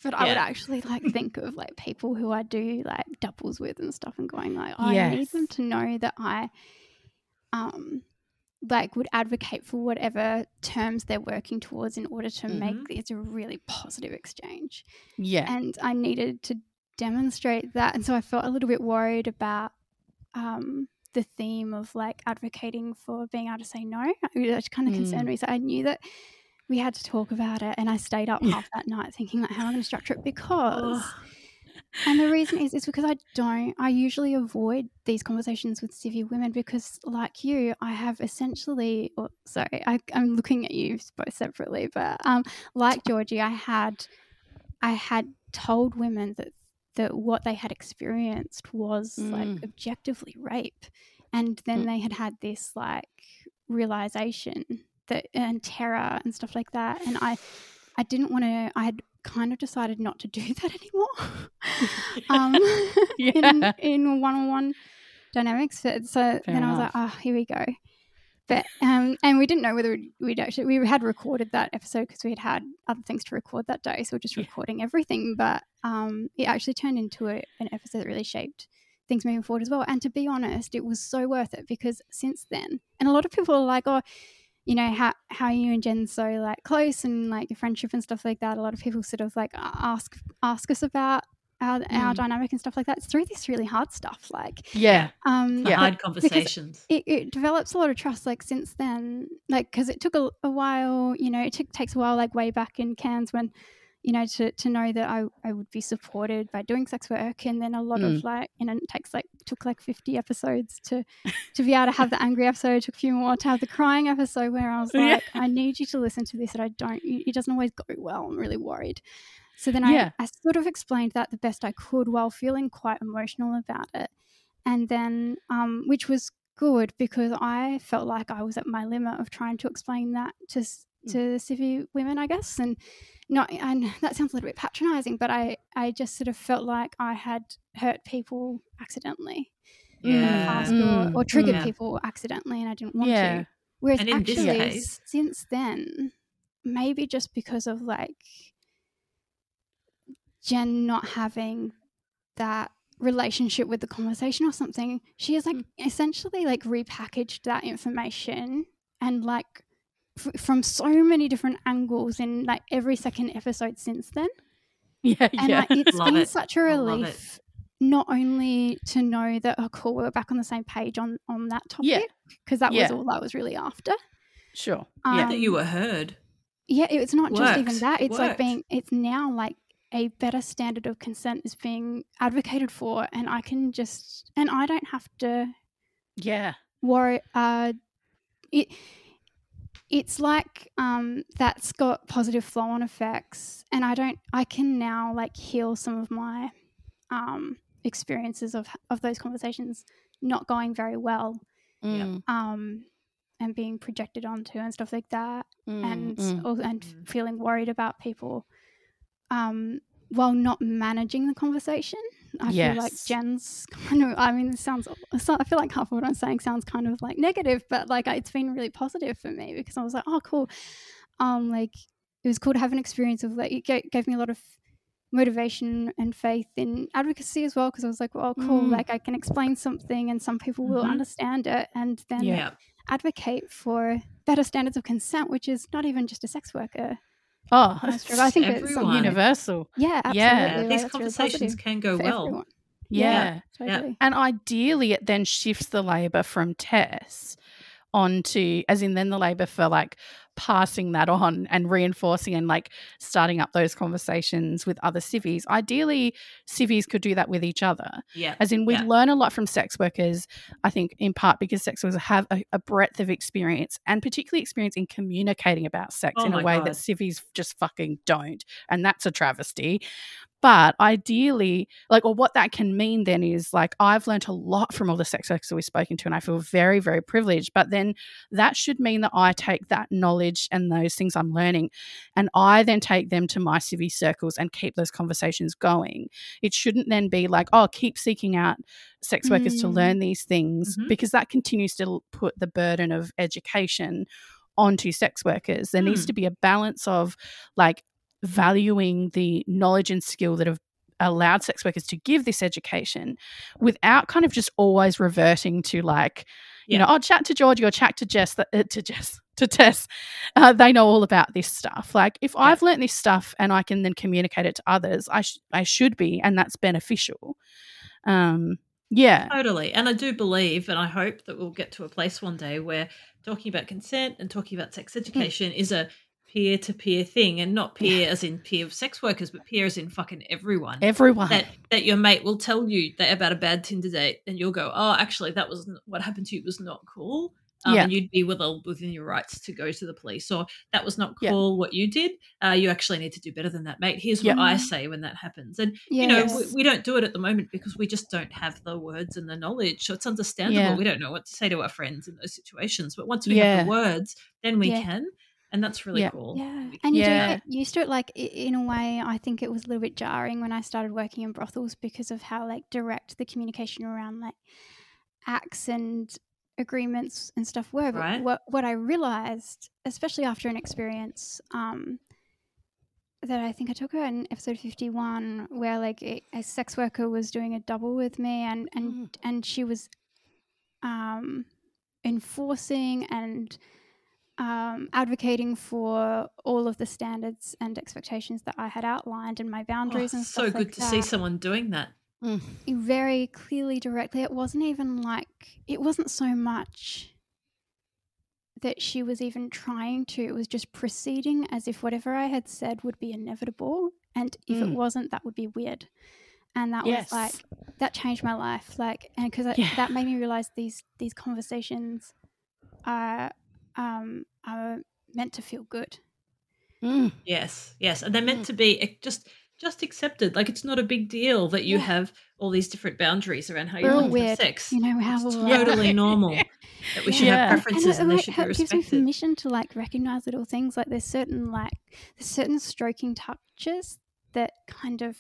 But I would actually like think of like people who I do like doubles with and stuff and going like, oh, I need them to know that I um like would advocate for whatever terms they're working towards in order to make Mhm. it a really positive exchange. Yeah. and I needed to demonstrate that. And so I felt a little bit worried about um, the theme of like advocating for being able to say no, which kind of Mm. concerned me. So I knew that we had to talk about it, and I stayed up half that night thinking like, how am I going to structure it? Because, Oh. and the reason is, is because I don't. I usually avoid these conversations with civvy women because, like you, I have essentially. Or, sorry, I, I'm looking at you both separately, but um, like Georgie, I had, I had told women that that what they had experienced was like Mm. objectively rape, and then Mm. they had had this like realization that and terror and stuff like that, and I, I didn't want to. I had kind of decided not to do that anymore. um, in Yeah. in one on one dynamics. So, so then I was like, oh, here we go. But um, and we didn't know whether we'd, actually we had recorded that episode because we had had other things to record that day, so we're just Yeah. recording everything. But um, it actually turned into a, an episode that really shaped things moving forward as well. And to be honest, it was so worth it because since then, and a lot of people are like, oh, you know how how are you and Jen so like close and like your friendship and stuff like that. A lot of people sort of like ask ask us about our our Mm. dynamic and stuff like that. It's through this really hard stuff, like Yeah. um, Yeah. hard conversations. it, it develops a lot of trust like since then like because it took a, a while you know it took, takes a while like way back in Cairns when you know to, to know that I, I would be supported by doing sex work and then a lot Mm. of like you know it takes like took like 50 episodes to to be able to have the angry episode took a few more to have the crying episode where I was Yeah. like I need you to listen to this and I don't it doesn't always go well I'm really worried so then Yeah. I, I sort of explained that the best I could while feeling quite emotional about it and then um, which was good because I felt like I was at my limit of trying to explain that to s- Mm. to civvy women, I guess, and not and that sounds a little bit patronizing, but I I just sort of felt like I had hurt people accidentally in the past Mm. or, or triggered Yeah. people accidentally, and I didn't want Yeah. to. Whereas And in this actually, case- since then, maybe just because of like Jen not having that relationship with the conversation or something, she has like essentially like repackaged that information and like f- from so many different angles in like every second episode since then. Yeah. And yeah. like, it's Love been it. such a relief. Not only to know that oh cool we're back on the same page on on that topic because that Yeah. was all I was really after. sure. Um, yeah. that you were heard. Yeah, it's not just even that. It's like being it's now like a better standard of consent is being advocated for and I can just and I don't have to Yeah. worry uh it it's like um that's got positive flow on effects and I don't I can now like heal some of my um experiences of of those conversations not going very well Mm, um and being projected onto and stuff like that mm, and mm. and Mm. feeling worried about people um while not managing the conversation i feel like jen's kind of i mean it sounds i feel like half of what i'm saying sounds kind of like negative but like it's been really positive for me because i was like oh cool um like it was cool to have an experience of like it gave me a lot of motivation and faith in advocacy as well because i was like well cool Mm. like i can explain something and some people will Mhm. understand it and then. Yeah. advocate for better standards of consent, which is not even just a sex worker. Oh, That's true. I think it's Everyone. universal. Yeah, absolutely. Yeah. like, These that's really conversations positive can go for well. everyone. Yeah. totally. And ideally, it then shifts the labour from Tess onto, as in, then the labour for like passing that on and reinforcing and like starting up those conversations with other civvies. Ideally, civvies could do that with each other. Yeah. As in, we Yeah. learn a lot from sex workers, I think, in part because sex workers have a, a breadth of experience and particularly experience in communicating about sex Oh in a way God. that civvies just fucking don't. And that's a travesty. But ideally, like, or what that can mean then is like, I've learned a lot from all the sex workers that we've spoken to, and I feel very, very privileged. But then that should mean that I take that knowledge and those things I'm learning, and I then take them to my civvy circles and keep those conversations going. It shouldn't then be like, oh, keep seeking out sex workers mm. to learn these things, mm-hmm. because that continues to put the burden of education onto sex workers. There mm. needs to be a balance of like valuing the knowledge and skill that have allowed sex workers to give this education without kind of just always reverting to like you yeah. know, oh, chat to Georgie or chat to Jess, uh, to Jess, to Tess. Uh, they know all about this stuff. Like, if yeah. I've learned this stuff and I can then communicate it to others, I sh- I should be, and that's beneficial. Um, yeah, totally. And I do believe, and I hope that we'll get to a place one day where talking about consent and talking about sex hmm. education mm. is a peer to peer thing and not peer yeah. as in peer of sex workers, but peer as in fucking everyone. Everyone. That that your mate will tell you that about a bad Tinder date and you'll go, Oh, actually that was what happened to you was not cool. Um, yeah. and you'd be well within your rights to go to the police. Or that was not cool yeah. what you did. Uh, you actually need to do better than that, mate. Here's what I say when that happens. And yes. you know, we, we, don't do it at the moment because we just don't have the words and the knowledge. So it's understandable. We don't know what to say to our friends in those situations. But once we have the words, then we can and that's really yeah. cool. Yeah, and you yeah. do get used to it. Like in a way, I think it was a little bit jarring when I started working in brothels because of how like direct the communication around like acts and agreements and stuff were. But right. what what I realized, especially after an experience, um, that I think I took her in episode fifty one, where like a, a, sex worker was doing a double with me, and and mm. and she was um enforcing and um, advocating for all of the standards and expectations that I had outlined and my boundaries oh, and stuff. So good like to that. see someone doing that. Mm. Very clearly, directly. It wasn't even like it wasn't so much that she was even trying to. It was just proceeding as if whatever I had said would be inevitable, and if mm. it wasn't, that would be weird. And that yes. was like that changed my life. Like, and because yeah. that made me realize these these conversations are um, are meant to feel good. Mm. Yes, yes, and they're meant mm. to be just just accepted. Like it's not a big deal that you yeah. have all these different boundaries around how you want to have sex. You know, how it's totally normal that we should yeah. have preferences and, and, and they should be respected. gives me permission to like recognize little things. Like there's certain like there's certain stroking touches that kind of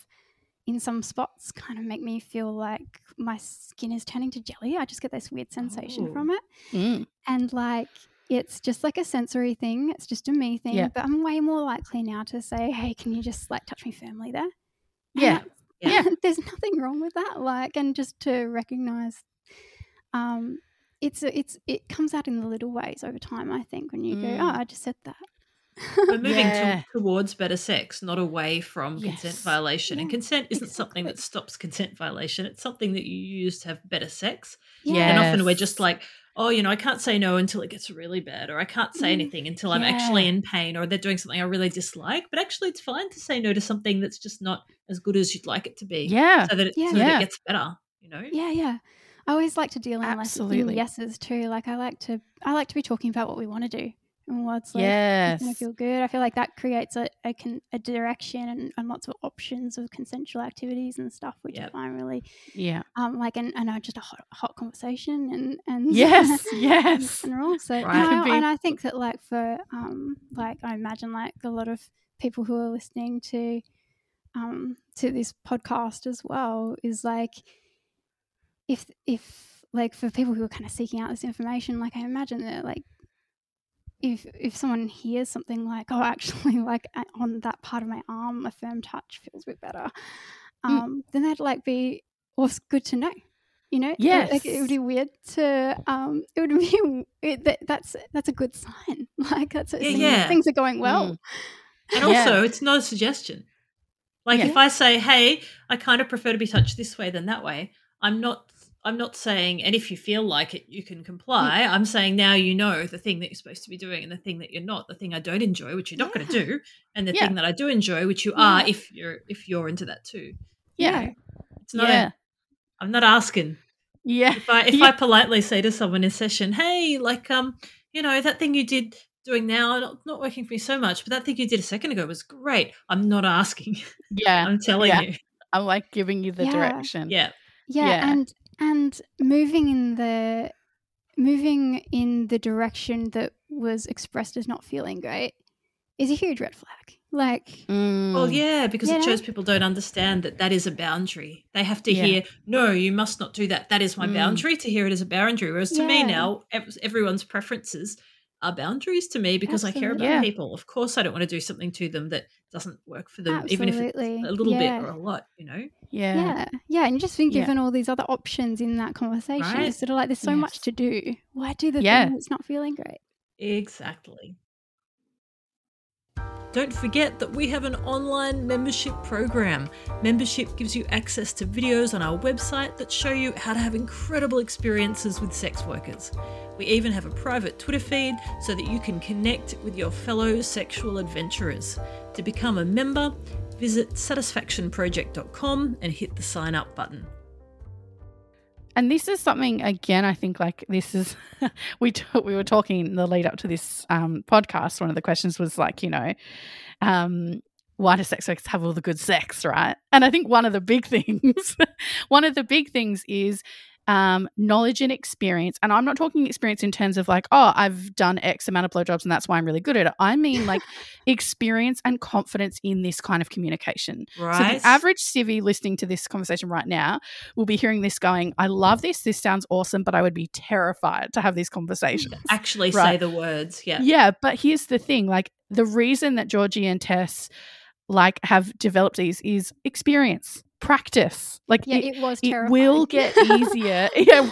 in some spots kind of make me feel like my skin is turning to jelly. I just get this weird sensation from it. Mm. And like it's just like a sensory thing. It's just a me thing. Yeah. But I'm way more likely now to say, hey, can you just like touch me firmly there? Yeah. yeah. There's nothing wrong with that. Like, and just to recognize, um, it's, it's, it comes out in the little ways over time, I think, when you mm. go, oh, I just said that. We're moving yeah. to, towards better sex, not away from yes. consent violation. Yeah, and consent isn't exactly. something that stops consent violation. It's something that you use to have better sex. Yeah. And often we're just like, oh, you know, I can't say no until it gets really bad, or I can't say mm, anything until yeah. I'm actually in pain, or they're doing something I really dislike. But actually, it's fine to say no to something that's just not as good as you'd like it to be. Yeah. So that it, yeah. So that it gets better, you know? Yeah, yeah. I always like to deal in Absolutely. less in yeses too. Like I like to I like to be talking about what we want to do and what's like yes. to feel good. I feel like that creates a, a, con, a direction and, and, lots of options of consensual activities and stuff, which yep. I find really, yeah, um, like and, and uh, just a hot, hot conversation and and yes, yes, and also, right. and, I, and I think that like for um, like I imagine like a lot of people who are listening to um to this podcast as well is like if if like for people who are kind of seeking out this information like i imagine that like if if someone hears something like, "Oh, actually, like on that part of my arm, a firm touch feels a bit better," mm. um, mm. then that'd like be was good to know. You know, yes, like, it would be weird to. Um, it would be it, that, that's that's a good sign. Like that's yeah, yeah. things are going well. Mm. And also, yeah. it's not a suggestion. Like if I say, "Hey, I kind of prefer to be touched this way than that way," I'm not I'm not saying, and if you feel like it, you can comply. Yeah. I'm saying now you know the thing that you're supposed to be doing and the thing that you're not, the thing I don't enjoy, which you're not yeah. going to do, and the yeah. thing that I do enjoy, which you are if you're if you're into that too. Yeah, you know, it's not. Yeah. A, I'm not asking. Yeah. If I if I politely say to someone in session, hey, like um, you know that thing you did doing now not, not working for me so much, but that thing you did a second ago was great. I'm not asking. Yeah. I'm telling yeah. you. I'm like giving you the Yeah. direction. Yeah. yeah, Yeah. and and moving in the moving in the direction that was expressed as not feeling great is a huge red flag. Like, Mm. Well, yeah, because Yeah. it shows people don't understand that that is a boundary. They have to Yeah. hear, no, you must not do that. That is my Mm. boundary to hear it as a boundary. Whereas to me Yeah. now, ev- everyone's preferences are boundaries to me because I care about Yeah. people. Of course, I don't want to do something to them that doesn't work for them, even if it's a little Yeah. bit or a lot, you know? yeah. yeah, yeah, and you've just been Yeah. given all these other options in that conversation. Right. It's sort of like there's so much to do. Why do the Yeah. thing that's not feeling great? Exactly. Don't forget that we have an online membership program. Membership gives you access to videos on our website that show you how to have incredible experiences with sex workers. We even have a private Twitter feed so that you can connect with your fellow sexual adventurers. To become a member, visit satisfactionproject.com and hit the sign up button. And this is something again. I think like this is we t- we were talking in the lead up to this um, podcast. One of the questions was like, you know, um, why do sex workers have all the good sex, right? And I think one of the big things, one of the big things is um, knowledge and experience. And I'm not talking experience in terms of like, oh, I've done X amount of blowjobs and that's why I'm really good at it. I mean like experience and confidence in this kind of communication. Right? So the average civvy listening to this conversation right now will be hearing this going, I love this. This sounds awesome, but I would be terrified to have these conversations. actually say the words. Yeah. Yeah, but here's the thing, like the reason that Georgie and Tess like have developed these is experience, practice. Like Yeah, it, it, was it will get easier. yeah,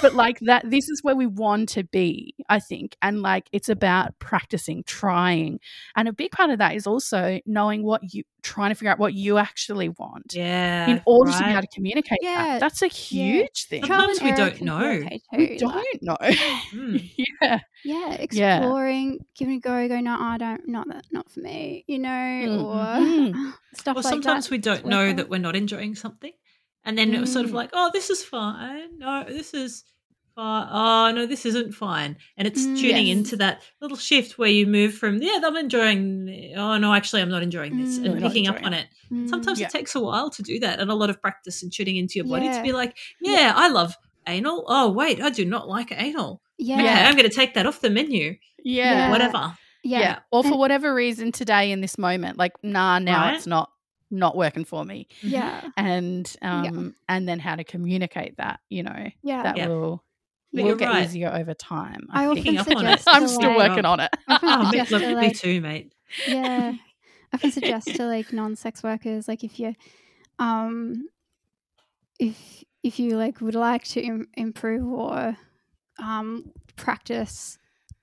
but like that this is where we want to be, I think. And like it's about practicing, trying. And a big part of that is also knowing what you trying to figure out what you actually want. Yeah. In order to be able to communicate Yeah, that. That's a huge thing. Trial Sometimes and we don't know. be We don't like- know. Mm. yeah. yeah, Yeah. exploring, giving it a go, go, no, I don't, not that, not for me, you know, Mhm. or stuff Well, like sometimes that. we don't know that we're not enjoying something. And then it was sort of Mm. like, oh, this is fine. No, this is fine. Oh, no, this isn't fine. And it's Mm, tuning yes. into that little shift where you move from, yeah, I'm enjoying, the- oh, no, actually, I'm not enjoying this, Mm. and picking up on it. Mm. Sometimes Yeah. it takes a while to do that and a lot of practice and tuning into your body to be like, yeah, I love anal. Oh, wait, I do not like anal. yeah, Okay, I'm going to take that off the menu. Yeah. Yeah. Whatever. Yeah. yeah, Or for whatever reason today in this moment, like, nah, now Right. it's not not working for me. yeah, And um Yeah. and then how to communicate that, you know, yeah. that Yeah. will But will get right. easier over time. I I, often think. Picking up on it. suggest I'm still like- working on it. Oh, me, look, to, me too, mate. yeah i often suggest to like non-sex workers like if you um if if you like would like to Im- improve or um practice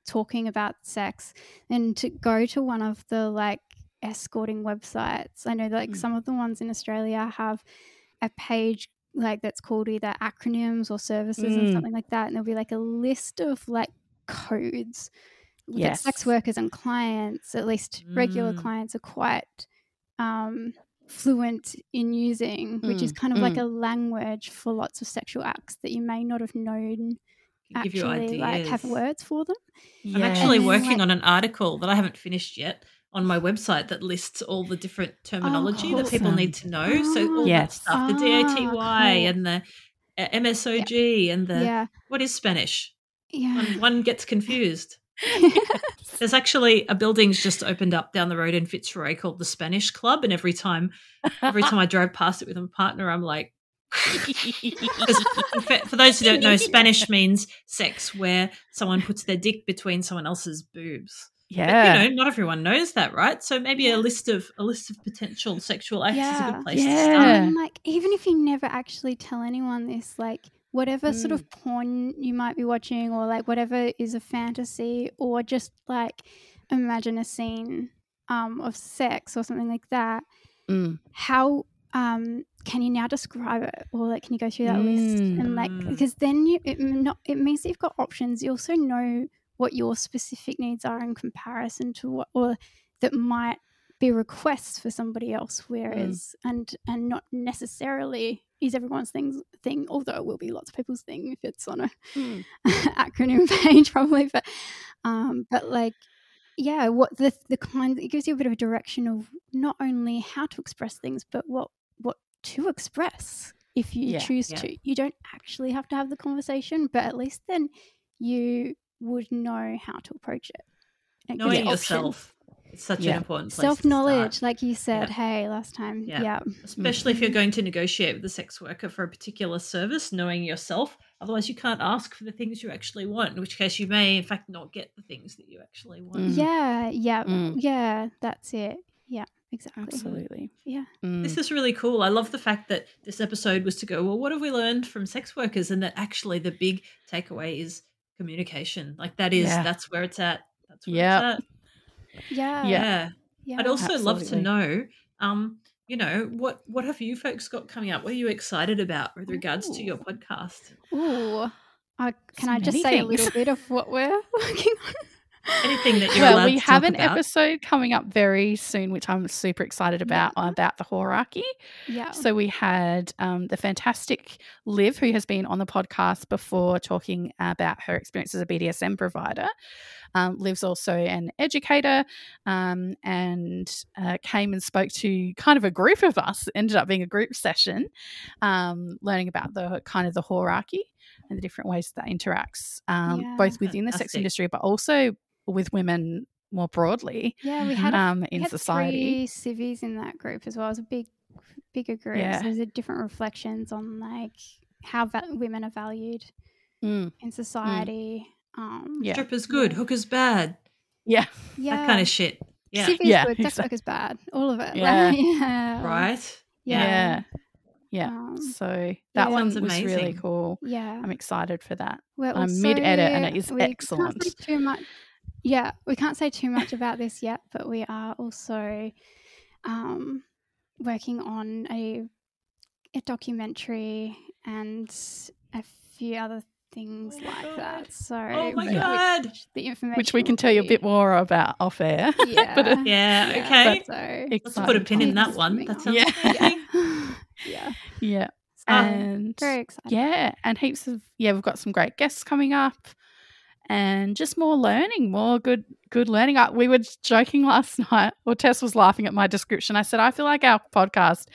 talking about sex then to go to one of the like escorting websites i know that, like Mm. some of the ones in australia have a page like that's called either acronyms or services Mm. something like that and there'll be like a list of like codes that sex workers and clients, at least regular Mm. clients, are quite um, fluent in using, which is Mm, kind of like mm. a language for lots of sexual acts that you may not have known actually like have words for them. I'm actually And working like- on an article that I haven't finished yet on my website that lists all the different terminology that people awesome. need to know. so all Yes. that stuff, the Ah, DATY cool. and the uh, MSOG and the yeah, what is Spanish? yeah. One, one gets confused. There's actually a building's just opened up down the road in Fitzroy called the Spanish Club, and every time every time I drove past it with my partner, I'm like. 'Cause for, for those who don't know, Spanish means sex where someone puts their dick between someone else's boobs. But, yeah. you know, not everyone knows that, right? So maybe a list of a list of potential sexual acts is a good place to start. And like even if you never actually tell anyone this, like whatever sort Mm. of porn you might be watching, or like whatever is a fantasy, or just like imagine a scene um, of sex or something like that. Mm. How um, can you now describe it, or like can you go through that list and like Mm. because then you it, not, it means that you've got options. You also know what your specific needs are in comparison to what or that might be requests for somebody else whereas and and not necessarily is everyone's things thing, although it will be lots of people's thing if it's on a Mm. acronym page probably. But um, but like yeah, what the the kind it gives you a bit of a direction of not only how to express things, but what what to express if you Yeah, choose yeah. to. You don't actually have to have the conversation, but at least then you would know how to approach it. It gives Knowing yourself. It's such Yeah. an important place Self knowledge, start, like you said, Yeah. hey, last time. Yeah. Yeah. especially if you're going to negotiate with a sex worker for a particular service, knowing yourself. Otherwise, you can't ask for the things you actually want, in which case you may, in fact, not get the things that you actually want. Mm. Yeah. Yeah. Mm. Yeah. That's it. Yeah. Exactly. Absolutely. Yeah. Mm. This is really cool. I love the fact that this episode was to go, well, what have we learned from sex workers? And that actually the big takeaway is communication. Like that is, Yeah. that's where it's at. That's where Yep. it's at. Yeah. Yeah. Yeah. Yeah. I'd also love to know, um, you know, what what have you folks got coming up? What are you excited about with regards to your podcast? Ooh. Uh, can So I just many say a little bit of what we're working on? Anything that you're well, we have an about. episode coming up very soon, which I'm super excited about about the hierarchy. Yeah. So we had um, the fantastic Liv, who has been on the podcast before, talking about her experience as a BDSM provider. Um, Liv's also an educator um, and uh, came and spoke to kind of a group of us. It ended up being a group session, um, learning about the kind of the hierarchy and the different ways that interacts, um, Yeah. both within the sex industry, but also with women more broadly Yeah. We had, a, um, we in had society. three civvies in that group as well. It was a big, bigger group. Yeah. So there's a different reflections on like how va- women are valued Mm, in society. Um, yeah. Strippers good, Yeah. hookers bad, yeah. yeah. that kind of shit. Yeah. Civvies Yeah, good, sex exact- work is bad. All of it. Yeah. Like, yeah. Right? Yeah. Yeah. Um, So that one Sounds was really cool. yeah. I'm excited for that. We're I'm mid-edit and it is also- is Can't excellent. say too much. Yeah, we can't say too much about this yet, but we are also um, working on a a documentary and a few other things Oh like God. that. So, Oh my which- god. the information, Which we can will tell you a bit more about off air. Yeah, but, uh, Yeah, okay. So, Let's put a pin in that one. coming That sounds Yeah. yeah, yeah. yeah. So, And very excited. yeah, and heaps of yeah, we've got some great guests coming up. And just more learning, more good good learning. I, we were joking last night, or Tess was laughing at my description. I said, I feel like our podcast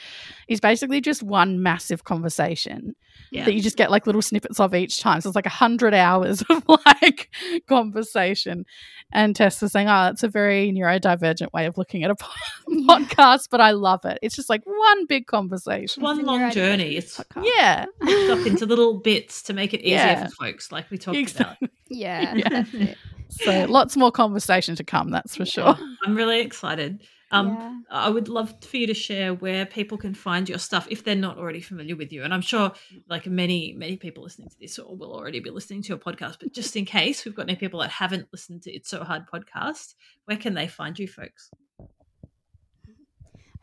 is basically just one massive conversation. Yeah. that you just get like little snippets of each time. So it's like a hundred hours of like conversation. And Tess was saying, "Oh, that's a very neurodivergent way of looking at a po- podcast," but I love it. It's just like one big conversation. One It's a long journey. It's podcast. Yeah, chopped into little bits to make it easier Yeah. for folks, like we talked about. exactly. yeah, Yeah. So lots more conversation to come. That's for sure. I'm really excited. Um, yeah. I would love for you to share where people can find your stuff if they're not already familiar with you. And I'm sure, like many many people listening to this, or will already be listening to your podcast. But just in case we've got any people that haven't listened to It's So Hard podcast, where can they find you, folks?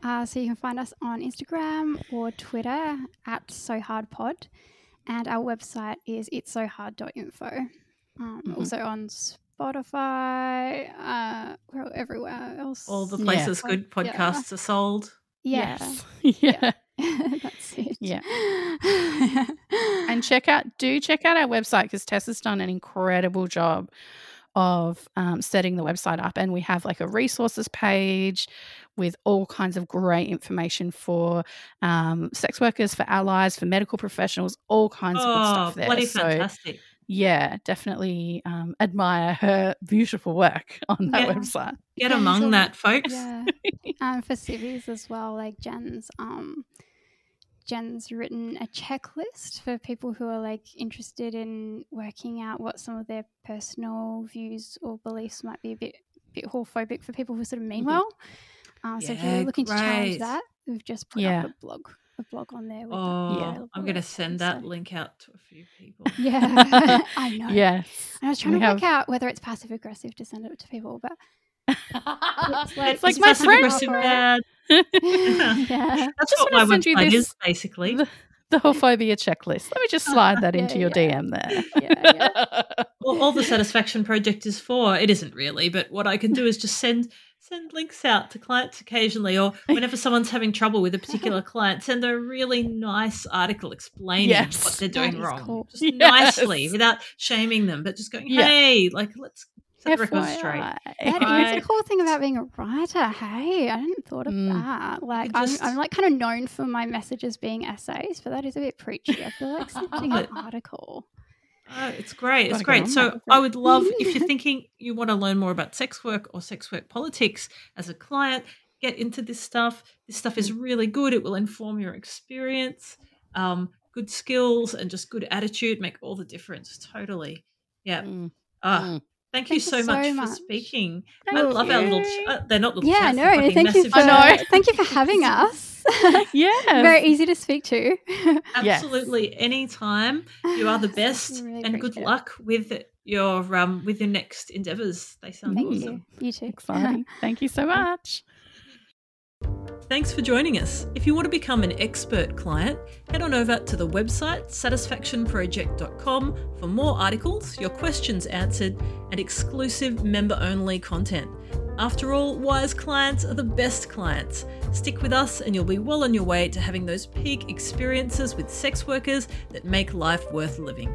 Uh, so you can find us on Instagram or Twitter at SoHardPod, and our website is it'ssohard.info. Um, Mhm. Also on Spotify, uh, we're everywhere else. All the Yeah. places good Yeah. podcasts are sold. yeah, Yes. yeah. that's it. Yeah. and check out do check out our website because Tess has done an incredible job of um, setting the website up and we have like a resources page with all kinds of great information for um, sex workers for allies for medical professionals all kinds of good Oh, stuff there bloody so fantastic! Yeah definitely um, admire her beautiful work on that Yeah. website Get Yeah, among so- that, folks. yeah. um, for civvies as well, like Jen's um Jen's written a checklist for people who are like interested in working out what some of their personal views or beliefs might be a bit bit whorephobic for people who sort of mean Mhm. well. Um, so if you're looking to challenge great. that, we've just put Yeah. up a blog a blog on there. Oh, available I'm going to send that so- link out to a few people. Yeah, I know. yes And I was trying We to work out whether it's passive aggressive to send it to people, but it's like- like It's my passive friend aggressive bad. yeah. That's just what my wanna send you website this- is, basically. the, the phobia checklist. Let me just oh, slide that Yeah, into your yeah. DM there. Yeah, yeah. all, all the satisfaction project is for it isn't really but what i can do is just send send links out to clients occasionally, or whenever someone's having trouble with a particular client, send a really nice article explaining Yes. what they're doing wrong, cool. just Yes. nicely, without shaming them, but just going, Yeah. "Hey, like let's set the record straight." FYI. That is Right. the cool thing about being a writer. Hey, I hadn't thought of Mm. that. Like, could I'm, I'm like kind of known for my messages being essays, but that is a bit preachy. I feel like sending an article. Oh, it's great. It's great. So that. I would love if you're thinking you want to learn more about sex work or sex work politics as a client, get into this stuff. This stuff is really good. It will inform your experience. Um, good skills and just good attitude make all the difference. Totally. Yeah. Mm. Ah, Mm. Thank you Thank you so, so much, much. for speaking. I Thank love our little. Ch- uh, they're not little. Yeah, chats, no, they're no, fucking thank you for I chats. thank you for having us. Yeah. Very easy to speak to. Yes. Absolutely, anytime. You are the best, Really and good appreciate it. luck with your um with your next endeavors. They sound Thank awesome. you. You too. Exciting. Thank you so much. Thanks for joining us. If you want to become an expert client, head on over to the website satisfactionproject.com for more articles, your questions answered, and exclusive member only content. After all, wise clients are the best clients. Stick with us, and you'll be well on your way to having those peak experiences with sex workers that make life worth living.